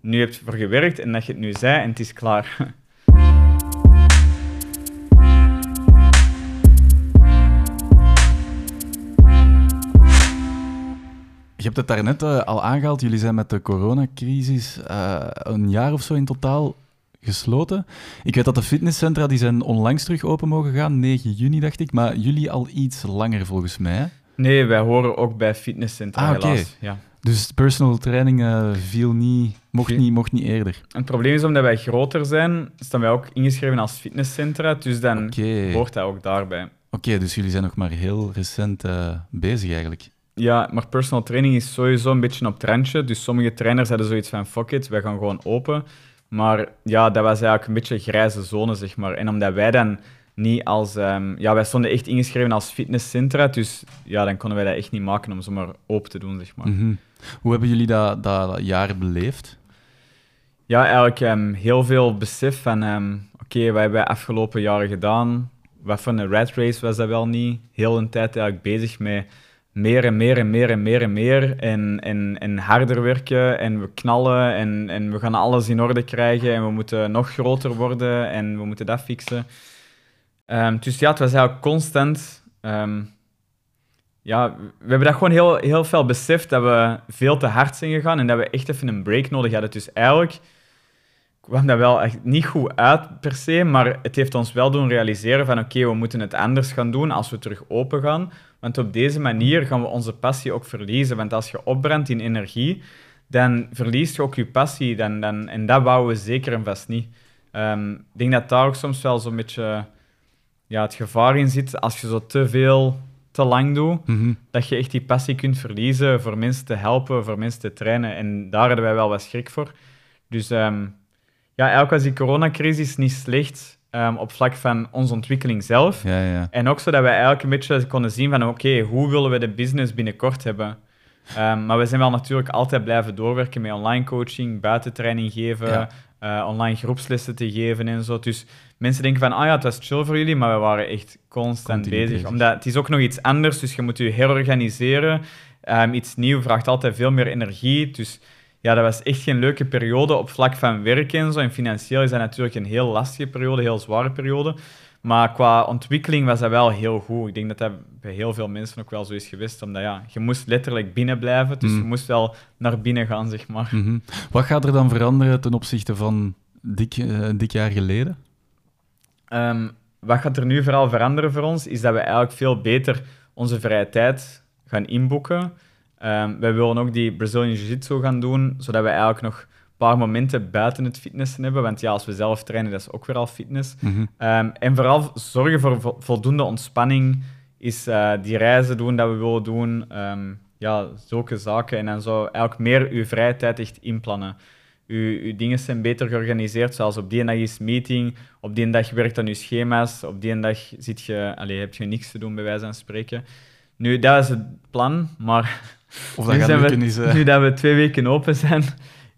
nu hebt voor gewerkt en dat je het nu zei en het is klaar. *laughs* Je hebt het daarnet uh, al aangehaald. Jullie zijn met de coronacrisis uh, een jaar of zo in totaal gesloten. Ik weet dat de fitnesscentra die zijn onlangs terug open mogen gaan, 9 juni dacht ik, maar jullie al iets langer volgens mij. Nee, wij horen ook bij fitnesscentra ah, helaas. Ja. Dus personal training uh, viel niet, mocht, niet, mocht niet eerder. Het probleem is omdat wij groter zijn, staan wij ook ingeschreven als fitnesscentra, dus dan okay. hoort dat ook daarbij. Oké, dus jullie zijn nog maar heel recent bezig eigenlijk. Ja, maar personal training is sowieso een beetje op trendje. Dus sommige trainers hadden zoiets van, fuck it, wij gaan gewoon open. Maar ja, dat was eigenlijk een beetje een grijze zone, zeg maar. En omdat wij dan niet als... ehm, ja, wij stonden echt ingeschreven als fitnesscentra, dus ja, dan konden wij dat echt niet maken om zomaar open te doen, zeg maar. Mhm. Hoe hebben jullie dat, dat jaar beleefd? Ja, eigenlijk ehm, heel veel besef van, ehm, oké, wat hebben wij afgelopen jaren gedaan? Wat voor een rat race was dat wel niet? Heel een tijd eigenlijk bezig met meer en meer en meer en meer en meer en, en, en harder werken en we knallen en, en we gaan alles in orde krijgen en we moeten nog groter worden en we moeten dat fixen. Ehm, dus ja, het was eigenlijk constant... ehm, ja, we hebben dat gewoon heel, heel veel beseft dat we veel te hard zijn gegaan en dat we echt even een break nodig hadden. Dus eigenlijk kwam dat wel echt niet goed uit per se, maar het heeft ons wel doen realiseren van oké, we moeten het anders gaan doen als we terug open gaan. Want op deze manier gaan we onze passie ook verliezen. Want als je opbrandt in energie, dan verliest je ook je passie. Dan, dan, en dat wouden we zeker en vast niet. Ehm, ik denk dat daar ook soms wel zo'n beetje ja, het gevaar in zit als je zo te veel, te lang doet Mhm. dat je echt die passie kunt verliezen voor mensen te helpen, voor mensen te trainen. En daar hadden wij wel wat schrik voor. Dus ehm, ja, eigenlijk was die coronacrisis niet slecht ehm, op vlak van onze ontwikkeling zelf. Ja, ja. En ook zodat wij eigenlijk een beetje konden zien van oké, hoe willen we de business binnenkort hebben? Ehm, maar we zijn wel natuurlijk altijd blijven doorwerken met online coaching, buitentraining geven, Ja. eh, online groepslessen te geven en zo. Dus mensen denken van, ah ja, het was chill voor jullie, maar we waren echt constant bezig. Omdat het is ook nog iets anders, dus je moet je herorganiseren. Ehm, iets nieuw vraagt altijd veel meer energie. Dus ja, dat was echt geen leuke periode op vlak van werk en zo. En financieel is dat natuurlijk een heel lastige periode, een heel zware periode. Maar qua ontwikkeling was dat wel heel goed. Ik denk dat dat bij heel veel mensen ook wel zo is geweest. Omdat ja, je moest letterlijk binnen blijven. Dus Mm. je moest wel naar binnen gaan, zeg maar. Mhm. Wat gaat er dan veranderen ten opzichte van dik, eh, dik jaar geleden? Ehm, wat gaat er nu vooral veranderen voor ons, is dat we eigenlijk veel beter onze vrije tijd gaan inboeken. Ehm wij willen ook die Brazilian Jiu-Jitsu gaan doen, zodat we eigenlijk nog een paar momenten buiten het fitnessen hebben. Want ja, als we zelf trainen, dat is ook weer al fitness. Mhm. Ehm, en vooral zorgen voor vo- voldoende ontspanning, is eh, die reizen doen dat we willen doen. Ehm, ja, zulke zaken. En dan zo eigenlijk meer uw vrije tijd echt inplannen. Uw, uw dingen zijn beter georganiseerd, zoals op die dag is meeting, op die dag werkt aan uw schema's, op die dag zit je, allez, heb je niks te doen, bij wijze van spreken. Nu, dat is het plan, maar Of dat nu, gaat zijn lukken we, is... eh, nu dat we twee weken open zijn,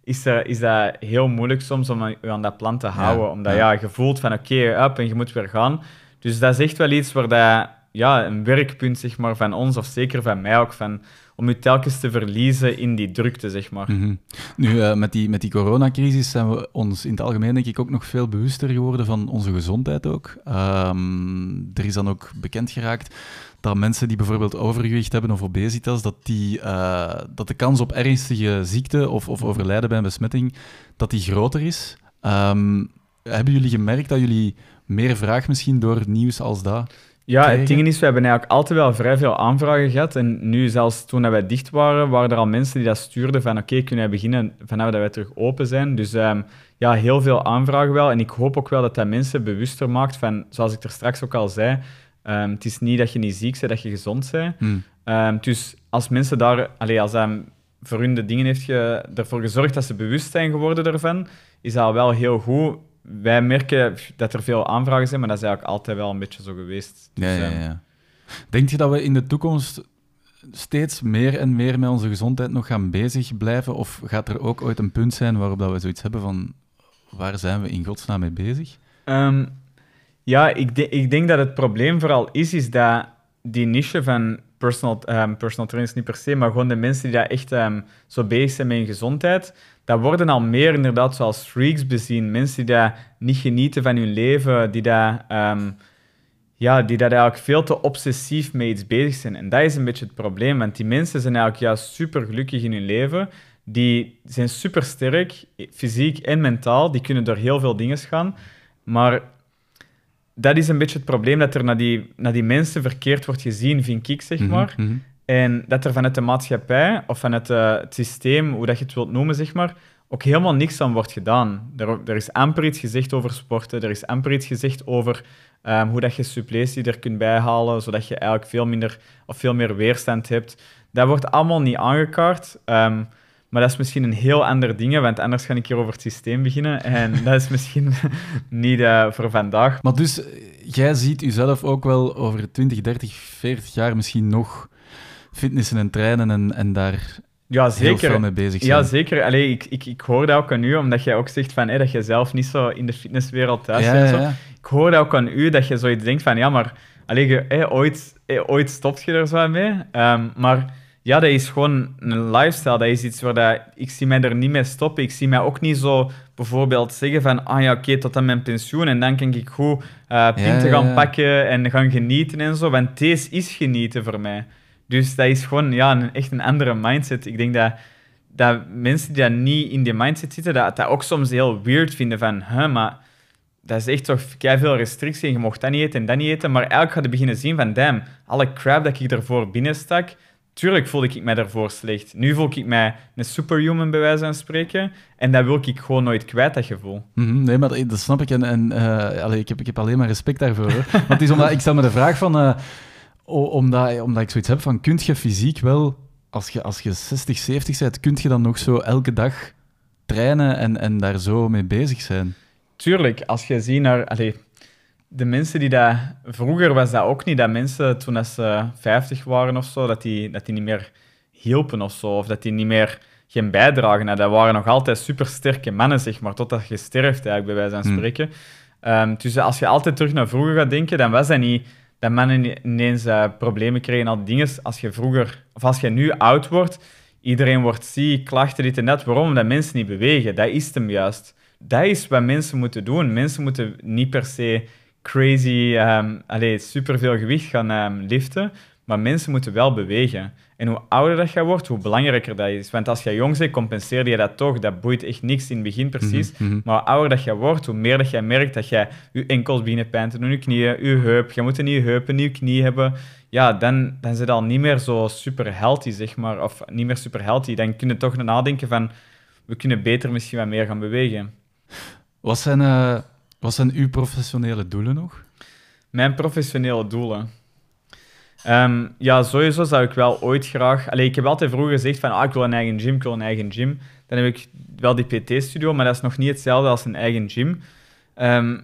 is, er, is dat heel moeilijk soms om aan- je aan dat plan te houden. omdat ja. ja. je voelt van oké, up en je moet weer gaan. Dus dat is echt wel iets waar dat, ja, een werkpunt zeg maar, van ons, of zeker van mij ook, van, om je telkens te verliezen in die drukte, zeg maar. Mhm. Nu, eh, met, die, met die coronacrisis zijn we ons in het algemeen denk ik ook nog veel bewuster geworden van onze gezondheid ook. Ehm, er is dan ook bekend geraakt dat mensen die bijvoorbeeld overgewicht hebben of obesitas, dat, die, eh, dat de kans op ernstige ziekte of, of overlijden bij een besmetting, dat die groter is. Ehm, hebben jullie gemerkt dat jullie meer vraag misschien door nieuws als dat? Ja, het ding is, we hebben eigenlijk altijd wel vrij veel aanvragen gehad. En nu, zelfs toen dat wij dicht waren, waren er al mensen die dat stuurden van oké, kunnen wij beginnen vanaf dat wij terug open zijn. Dus ehm, ja, heel veel aanvragen wel. En ik hoop ook wel dat dat mensen bewuster maakt van, zoals ik er straks ook al zei, ehm, het is niet dat je niet ziek bent, dat je gezond bent. Hm. Ehm, dus als mensen daar, allee, als dat voor hun de dingen heeft ge, ervoor gezorgd dat ze bewust zijn geworden ervan, is dat wel heel goed. Wij merken dat er veel aanvragen zijn, maar dat is eigenlijk altijd wel een beetje zo geweest. Dus, Ja, ja, ehm, ja. Denk je dat we in de toekomst steeds meer en meer met onze gezondheid nog gaan bezig blijven? Of gaat er ook ooit een punt zijn waarop dat we zoiets hebben van waar zijn we in godsnaam mee bezig? Ja, ik, ik denk dat het probleem vooral is, is dat die niche van personal, ehm, personal trainers niet per se, maar gewoon de mensen die daar echt ehm, zo bezig zijn met hun gezondheid, dat worden al meer inderdaad zoals freaks bezien. Mensen die daar niet genieten van hun leven, die daar... ehm, ja, die daar eigenlijk veel te obsessief mee iets bezig zijn. En dat is een beetje het probleem, want die mensen zijn eigenlijk juist super gelukkig in hun leven. Die zijn super sterk, fysiek en mentaal. Die kunnen door heel veel dingen gaan. Maar dat is een beetje het probleem, dat er naar die, naar die mensen verkeerd wordt gezien, vind ik, zeg maar. Mhm, mhm. En dat er vanuit de maatschappij of vanuit eh, het systeem, hoe dat je het wilt noemen, zeg maar, ook helemaal niks aan wordt gedaan. Er, er is amper iets gezegd over sporten, er is amper iets gezegd over ehm, hoe dat je suppletie er kunt bijhalen, zodat je eigenlijk veel minder of veel meer weerstand hebt. Dat wordt allemaal niet aangekaart. Ehm, Maar dat is misschien een heel ander ding, want anders ga ik hier over het systeem beginnen. En *laughs* dat is misschien niet uh, voor vandaag. Maar dus, jij ziet jezelf ook wel over 20, 30, 40 jaar misschien nog fitnessen en trainen en, en daar ja, zeker. heel veel mee bezig zijn. Ja, zeker. Allee, ik, ik, ik hoor dat ook aan u, omdat jij ook zegt van, dat je zelf niet zo in de fitnesswereld thuis bent. Ja, ja. Ik hoor dat ook aan u, dat je zoiets denkt van, ja, maar allee, ooit, ooit stopt je er zo mee. Um, maar ja, dat is gewoon een lifestyle. Dat is iets waar dat, ik zie mij er niet mee stoppen. Ik zie mij ook niet zo bijvoorbeeld zeggen van, ah ja, oké, tot aan mijn pensioen en dan kan ik goed uh, pinten gaan pakken en gaan genieten en zo. Want deze is genieten voor mij. Dus dat is gewoon ja, een, echt een andere mindset. Ik denk dat, dat mensen die dat niet in die mindset zitten, dat, dat ook soms heel weird vinden van, huh, maar dat is echt toch veel restrictie en je mocht dat niet eten en dat niet eten. Maar eigenlijk ga je beginnen zien van, damn, alle crap dat ik ervoor binnenstak, tuurlijk voelde ik mij daarvoor slecht. Nu voel ik mij een superhuman, bij wijze van spreken. En dat wil ik gewoon nooit kwijt, dat gevoel. Mm nee, maar dat, snap ik. En, en uh, ik, heb, ik heb alleen maar respect daarvoor. *laughs* Want het is omdat, ik stel me de vraag van... Uh, omdat, omdat ik zoiets heb van, kun je fysiek wel... Als je, als je 60, 70 bent, kun je dan nog zo elke dag trainen en, en daar zo mee bezig zijn? Tuurlijk, als je ziet naar... de mensen die dat... Vroeger was dat ook niet, dat mensen toen ze 50 waren of zo, dat die, dat die niet meer hielpen of zo, of dat die niet meer geen bijdragen hadden. Dat waren nog altijd supersterke mannen, zeg maar, totdat je sterft, eigenlijk, bij wijze van hmm. spreken. Um, dus als je altijd terug naar vroeger gaat denken, dan was dat niet dat mannen ineens uh, problemen krijgen al die dingen. Als je vroeger, of als je nu oud wordt, iedereen wordt ziek, klachten, dit en dat. Waarom? Omdat mensen niet bewegen. Dat is hem juist. Dat is wat mensen moeten doen. Mensen moeten niet per se crazy, um, allez, superveel gewicht gaan um, liften, maar mensen moeten wel bewegen. En hoe ouder dat je wordt, hoe belangrijker dat is. Want als je jong bent, compenseer je dat toch. Dat boeit echt niks in het begin precies. Mhm, mhm. Maar hoe ouder dat je wordt, hoe meer dat je merkt dat je je enkels beginnen pijn te doen, je knieën, je heup. Je moet een nieuwe heup, een nieuwe knie hebben. Ja, dan, dan zit al niet meer zo super healthy, zeg maar. Of niet meer super healthy. Dan kun je toch nadenken van, we kunnen beter misschien wat meer gaan bewegen. Wat zijn... Uh wat zijn uw professionele doelen nog? Mijn professionele doelen? Ehm, ja, sowieso zou ik wel ooit graag... Allee, ik heb altijd vroeger gezegd van, ah, ik wil een eigen gym, ik wil een eigen gym. Dan heb ik wel die PT-studio, maar dat is nog niet hetzelfde als een eigen gym. Ehm,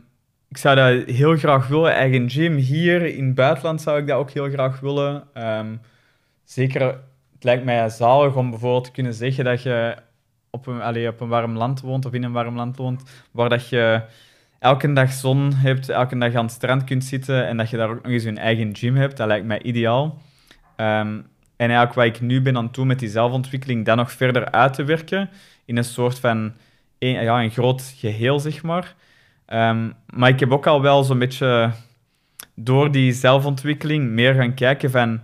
ik zou dat heel graag willen, eigen gym. Hier in het buitenland zou ik dat ook heel graag willen. Ehm, zeker, het lijkt mij zalig om bijvoorbeeld te kunnen zeggen dat je op een, allee, op een warm land woont, of in een warm land woont, waar dat je elke dag zon hebt, elke dag aan het strand kunt zitten en dat je daar ook nog eens een eigen gym hebt, dat lijkt mij ideaal. Um, en eigenlijk wat ik nu ben aan het doen met die zelfontwikkeling, dat nog verder uit te werken in een soort van een, ja, een groot geheel, zeg maar. Um, maar ik heb ook al wel zo'n beetje door die zelfontwikkeling meer gaan kijken van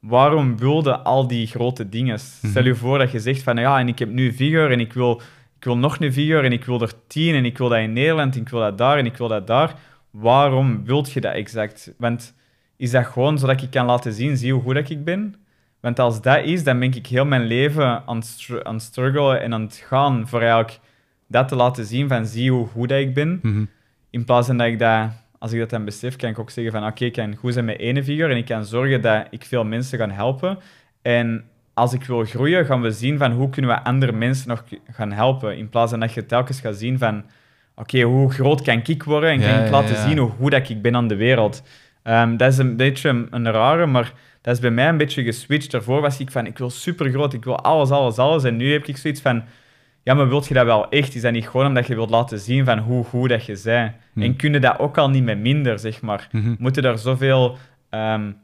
waarom wilde al die grote dingen? Stel je mhm. voor dat je zegt van ja, en ik heb nu vigor en ik wil ik wil nog een vier en ik wil er tien en ik wil dat in Nederland en ik wil dat daar en ik wil dat daar. Waarom wilt je dat exact? Want is dat gewoon zodat ik kan laten zien, zie hoe goed dat ik ben? Want als dat is, dan ben ik heel mijn leven aan het, aan struggelen en aan het gaan voor eigenlijk dat te laten zien van zie hoe goed dat ik ben. Mhm. In plaats van dat ik dat, als ik dat dan besef, kan ik ook zeggen van oké, ik kan goed zijn met ene figuur en ik kan zorgen dat ik veel mensen kan helpen. En als ik wil groeien, gaan we zien van hoe kunnen we andere mensen nog gaan helpen. In plaats van dat je telkens gaat zien van oké, hoe groot kan ik worden en kan ik laten zien hoe goed dat ik ben aan de wereld. Um, dat is een beetje een, rare, maar dat is bij mij een beetje geswitcht. Daarvoor was ik van, ik wil super groot, ik wil alles, alles, alles. En nu heb ik zoiets van, ja, maar wilt je dat wel echt? Is dat niet gewoon omdat je wilt laten zien van hoe goed dat je bent? Hm. En kun je dat ook al niet met minder, zeg maar. Mm Moeten er zoveel um,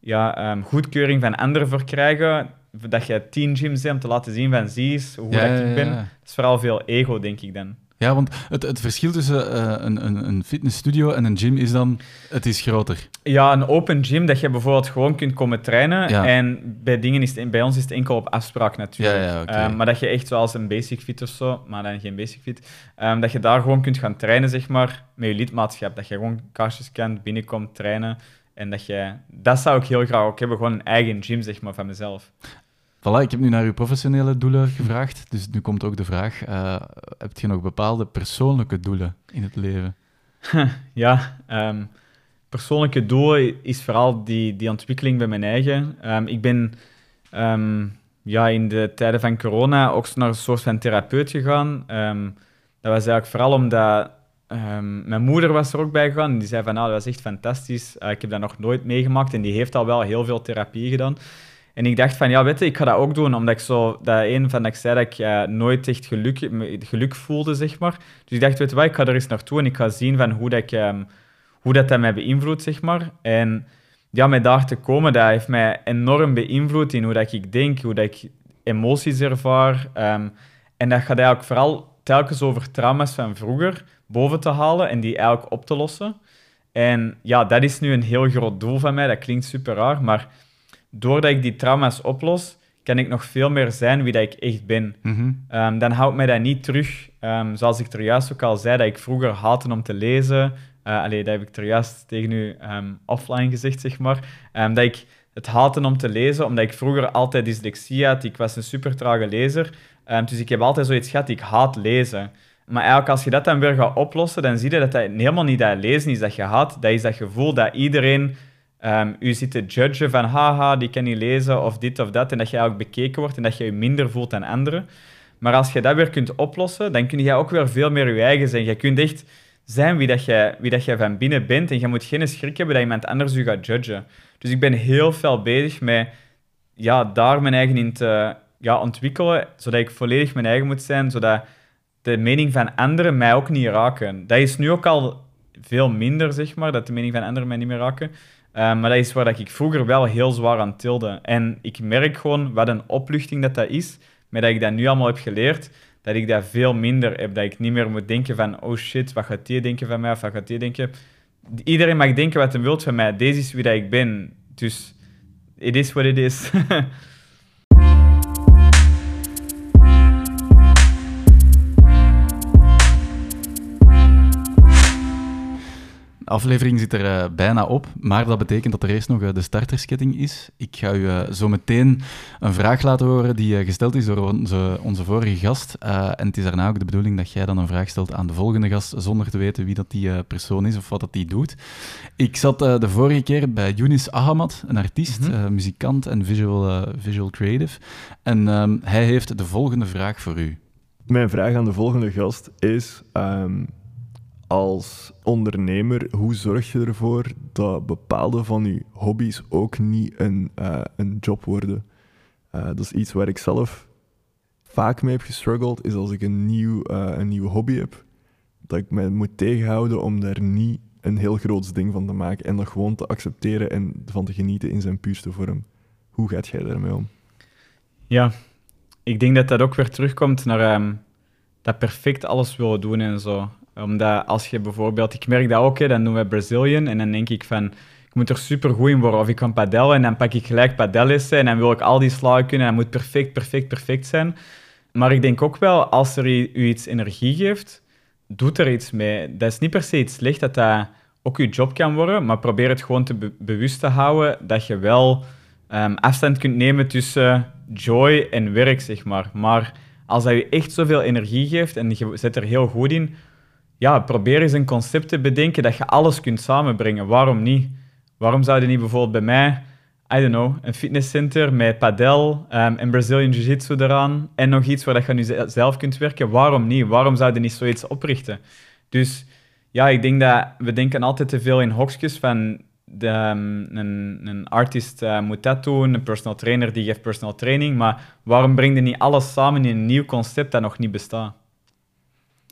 ja, um, goedkeuring van anderen voor krijgen dat je tien gyms hebt om te laten zien van zie eens hoe ja, ik ben. Dat is vooral veel ego, denk ik dan. Ja, want het, het verschil tussen uh, een, een, een fitnessstudio en een gym is dan, het is groter. Ja, een open gym dat je bijvoorbeeld gewoon kunt komen trainen. En bij, dingen is het, bij ons is het enkel op afspraak natuurlijk. Ja, ja, um, maar dat je echt zoals een basic fit of zo, maar dan geen basic fit, um, dat je daar gewoon kunt gaan trainen, zeg maar, met je lidmaatschap. Dat je gewoon kastjes kent, binnenkomt, trainen. En dat je, dat zou ik heel graag ook hebben, gewoon een eigen gym, zeg maar, van mezelf. Voilà, ik heb nu naar uw professionele doelen gevraagd. Dus nu komt ook de vraag: uh, heb je nog bepaalde persoonlijke doelen in het leven? *laughs* ja, um, persoonlijke doelen is vooral die, die ontwikkeling bij mijn eigen. Um, ik ben um, ja, in de tijden van corona ook naar een soort van therapeut gegaan. Ehm, dat was eigenlijk vooral omdat ehm, mijn moeder was er ook bij gegaan. En die zei van, nou, dat was echt fantastisch. Uh, ik heb dat nog nooit meegemaakt en die heeft al wel heel veel therapie gedaan. En ik dacht van, ja, weet je, ik ga dat ook doen, omdat ik zo, dat een van dat ik zei dat ik uh, nooit echt geluk, geluk voelde, zeg maar. Dus ik dacht, weet je wat, ik ga er eens naartoe en ik ga zien van hoe dat, um, hoe dat, dat mij beïnvloedt, zeg maar. En ja, met daar te komen, dat heeft mij enorm beïnvloed in hoe dat ik denk, hoe dat ik emoties ervaar. Um, en dat gaat eigenlijk vooral telkens over trauma's van vroeger boven te halen en die eigenlijk op te lossen. En ja, dat is nu een heel groot doel van mij. Dat klinkt super raar, maar doordat ik die trauma's oplos, kan ik nog veel meer zijn wie dat ik echt ben. Mm dan houdt mij dat niet terug. Um, zoals ik er juist ook al zei, dat ik vroeger haatte om te lezen. Uh, allee, dat heb ik er juist tegen u um, offline gezegd, zeg maar. dat ik het haatte om te lezen, omdat ik vroeger altijd dyslexie had. Ik was een super trage lezer. dus ik heb altijd zoiets gehad, ik haat lezen. Maar eigenlijk als je dat dan weer gaat oplossen, dan zie je dat dat helemaal niet dat lezen is dat je haat. Dat is dat gevoel dat iedereen um, u zit te judgen van haha, die kan niet lezen of dit of dat. En dat je eigenlijk bekeken wordt en dat je je minder voelt dan anderen. Maar als je dat weer kunt oplossen, dan kun je ook weer veel meer je eigen zijn. Je kunt echt zijn wie, dat jij, wie dat jij van binnen bent. En je moet geen schrik hebben dat iemand anders je gaat judgen. Dus ik ben heel veel bezig met ja, daar mijn eigen in te ja, ontwikkelen, zodat ik volledig mijn eigen moet zijn, zodat de mening van anderen mij ook niet raken. Dat is nu ook al veel minder, zeg maar, dat de mening van anderen mij niet meer raken. Uh, maar dat is waar ik vroeger wel heel zwaar aan tilde. En ik merk gewoon wat een opluchting dat dat is, met dat ik dat nu allemaal heb geleerd, dat ik dat veel minder heb. Dat ik niet meer moet denken van, oh shit, wat gaat die denken van mij, of wat gaat die denken. Iedereen mag denken wat hij wilt van mij. Deze is wie dat ik ben. Dus, it is what it is. *laughs* aflevering zit er uh, bijna op, maar dat betekent dat er eerst nog uh, de startersketting is. Ik ga u uh, zo meteen een vraag laten horen die gesteld is door onze, onze vorige gast. en het is daarna ook de bedoeling dat jij dan een vraag stelt aan de volgende gast, zonder te weten wie dat die persoon is of wat dat die doet. Ik zat de vorige keer bij Younis Ahamad, een artiest, mm muzikant en visual, visual creative. En um, hij heeft de volgende vraag voor u. Mijn vraag aan de volgende gast is... Um als ondernemer, hoe zorg je ervoor dat bepaalde van je hobby's ook niet een, uh, een job worden? Uh, dat is iets waar ik zelf vaak mee heb gestruggeld, is als ik een nieuw, uh, een nieuw hobby heb, dat ik me moet tegenhouden om daar niet een heel groot ding van te maken en dat gewoon te accepteren en van te genieten in zijn puurste vorm. Hoe gaat jij daarmee om? Ja, ik denk dat dat ook weer terugkomt naar um, dat perfect alles willen doen en zo omdat als je bijvoorbeeld, ik merk dat ook, hè, dan doen we Brazilian en dan denk ik van, ik moet er super goed in worden. Of ik kan padellen en dan pak ik gelijk padellen en dan wil ik al die slagen kunnen en dat moet perfect, perfect, perfect zijn. Maar ik denk ook wel, als er u iets energie geeft, doet er iets mee. Dat is niet per se iets slecht dat dat ook je job kan worden, maar probeer het gewoon te bewust te houden dat je wel um, afstand kunt nemen tussen joy en werk, zeg maar. Maar als dat je echt zoveel energie geeft en je zet er heel goed in, ja, probeer eens een concept te bedenken dat je alles kunt samenbrengen. Waarom niet? Waarom zou je niet bijvoorbeeld bij mij, I don't know, een fitnesscenter met padel um, en Brazilian Jiu-Jitsu eraan en nog iets waar dat je nu zelf kunt werken? Waarom niet? Waarom zou je niet zoiets oprichten? Dus ja, ik denk dat we denken altijd te veel in hokjes van de, um, een, een artist uh, moet dat doen, een personal trainer die geeft personal training, maar waarom breng je niet alles samen in een nieuw concept dat nog niet bestaat?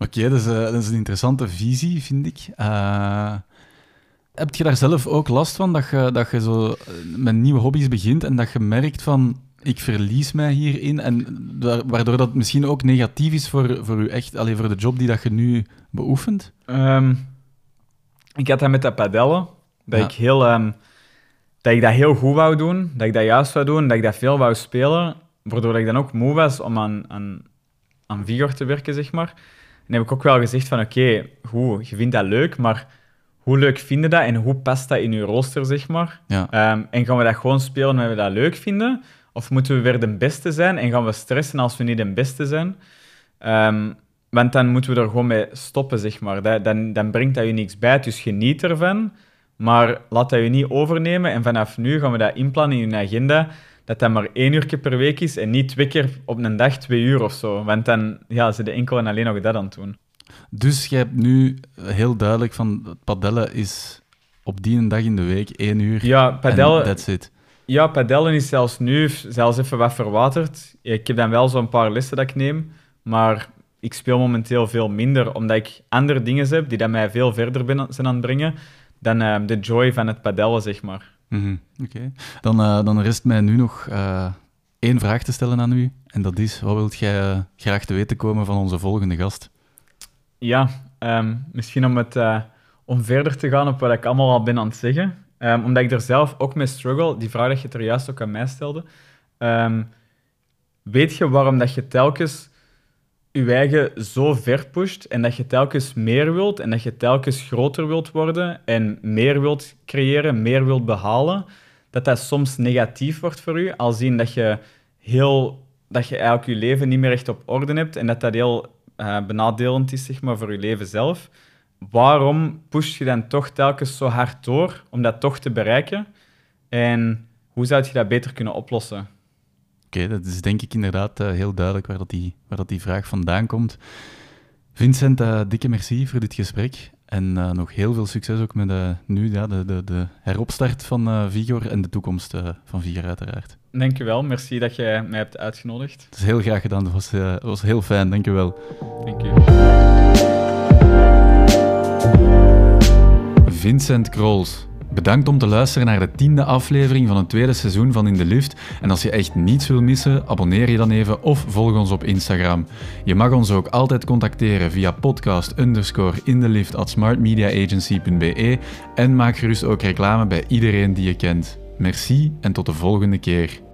Oké, dat, dat, is een interessante visie, vind ik. Uh, heb je daar zelf ook last van, dat je, dat je zo met nieuwe hobby's begint en dat je merkt van, ik verlies mij hierin, en waardoor dat misschien ook negatief is voor, voor, je echt, alleen voor de job die dat je nu beoefent? Um, ik had dat met dat padellen, dat, ik heel, um, dat ik dat heel goed wou doen, dat ik dat juist wou doen, dat ik dat veel wou spelen, waardoor ik dan ook moe was om aan, aan, aan vigor te werken, zeg maar heb ik ook wel gezegd van oké, je vindt dat leuk, maar hoe leuk vind je dat en hoe past dat in je rooster, zeg maar? Ja. Ehm, en gaan we dat gewoon spelen omdat we dat leuk vinden? Of moeten we weer de beste zijn en gaan we stressen als we niet de beste zijn? Um, want dan moeten we er gewoon mee stoppen, zeg maar. Dat, dan, dan brengt dat je niks bij, dus geniet ervan. Maar laat dat je niet overnemen. En vanaf nu gaan we dat inplannen in je agenda dat dat maar één uur per week is en niet twee keer op een dag twee uur of zo. Want dan ja, ze de enkel en alleen nog dat aan het doen. Dus je hebt nu heel duidelijk van het padellen is op die een dag in de week één uur. Ja, padellen, that's it. Ja, padellen is zelfs nu zelfs even wat verwaterd. Ik heb dan wel zo'n paar lessen dat ik neem, maar ik speel momenteel veel minder, omdat ik andere dingen heb die dat mij veel verder zijn aan het brengen dan uh, de joy van het padellen, zeg maar. Mhm, Oké. Dan, uh, dan rest mij nu nog uh, één vraag te stellen aan u. En dat is, wat wilt jij graag te weten komen van onze volgende gast? Ja, um, misschien om, het, om verder te gaan op wat ik allemaal al ben aan het zeggen. Um, omdat ik er zelf ook mee struggle, die vraag dat je er juist ook aan mij stelde. Um, weet je waarom dat je telkens je eigen zo ver pusht en dat je telkens meer wilt en dat je telkens groter wilt worden en meer wilt creëren, meer wilt behalen, dat dat soms negatief wordt voor je, al zien dat je heel dat je eigenlijk je leven niet meer echt op orde hebt en dat dat heel uh, benadelend is zeg maar, voor je leven zelf. Waarom push je dan toch telkens zo hard door om dat toch te bereiken? En hoe zou je dat beter kunnen oplossen? Oké, dat is denk ik inderdaad uh, heel duidelijk waar, dat die, waar dat die vraag vandaan komt. Vincent, uh, dikke merci voor dit gesprek. En uh, nog heel veel succes ook met nu ja, de, de, de heropstart van Vigor en de toekomst van Vigor uiteraard. Dank je wel, merci dat je mij hebt uitgenodigd. Het is heel graag gedaan, dat was, was heel fijn, dank je wel. Dank je. Vincent Krols. Bedankt om te luisteren naar de tiende aflevering van het tweede seizoen van In de Lift. En als je echt niets wil missen, abonneer je dan even of volg ons op Instagram. Je mag ons ook altijd contacteren via podcast underscore in de lift at smartmediaagency.be en maak gerust ook reclame bij iedereen die je kent. Merci en tot de volgende keer.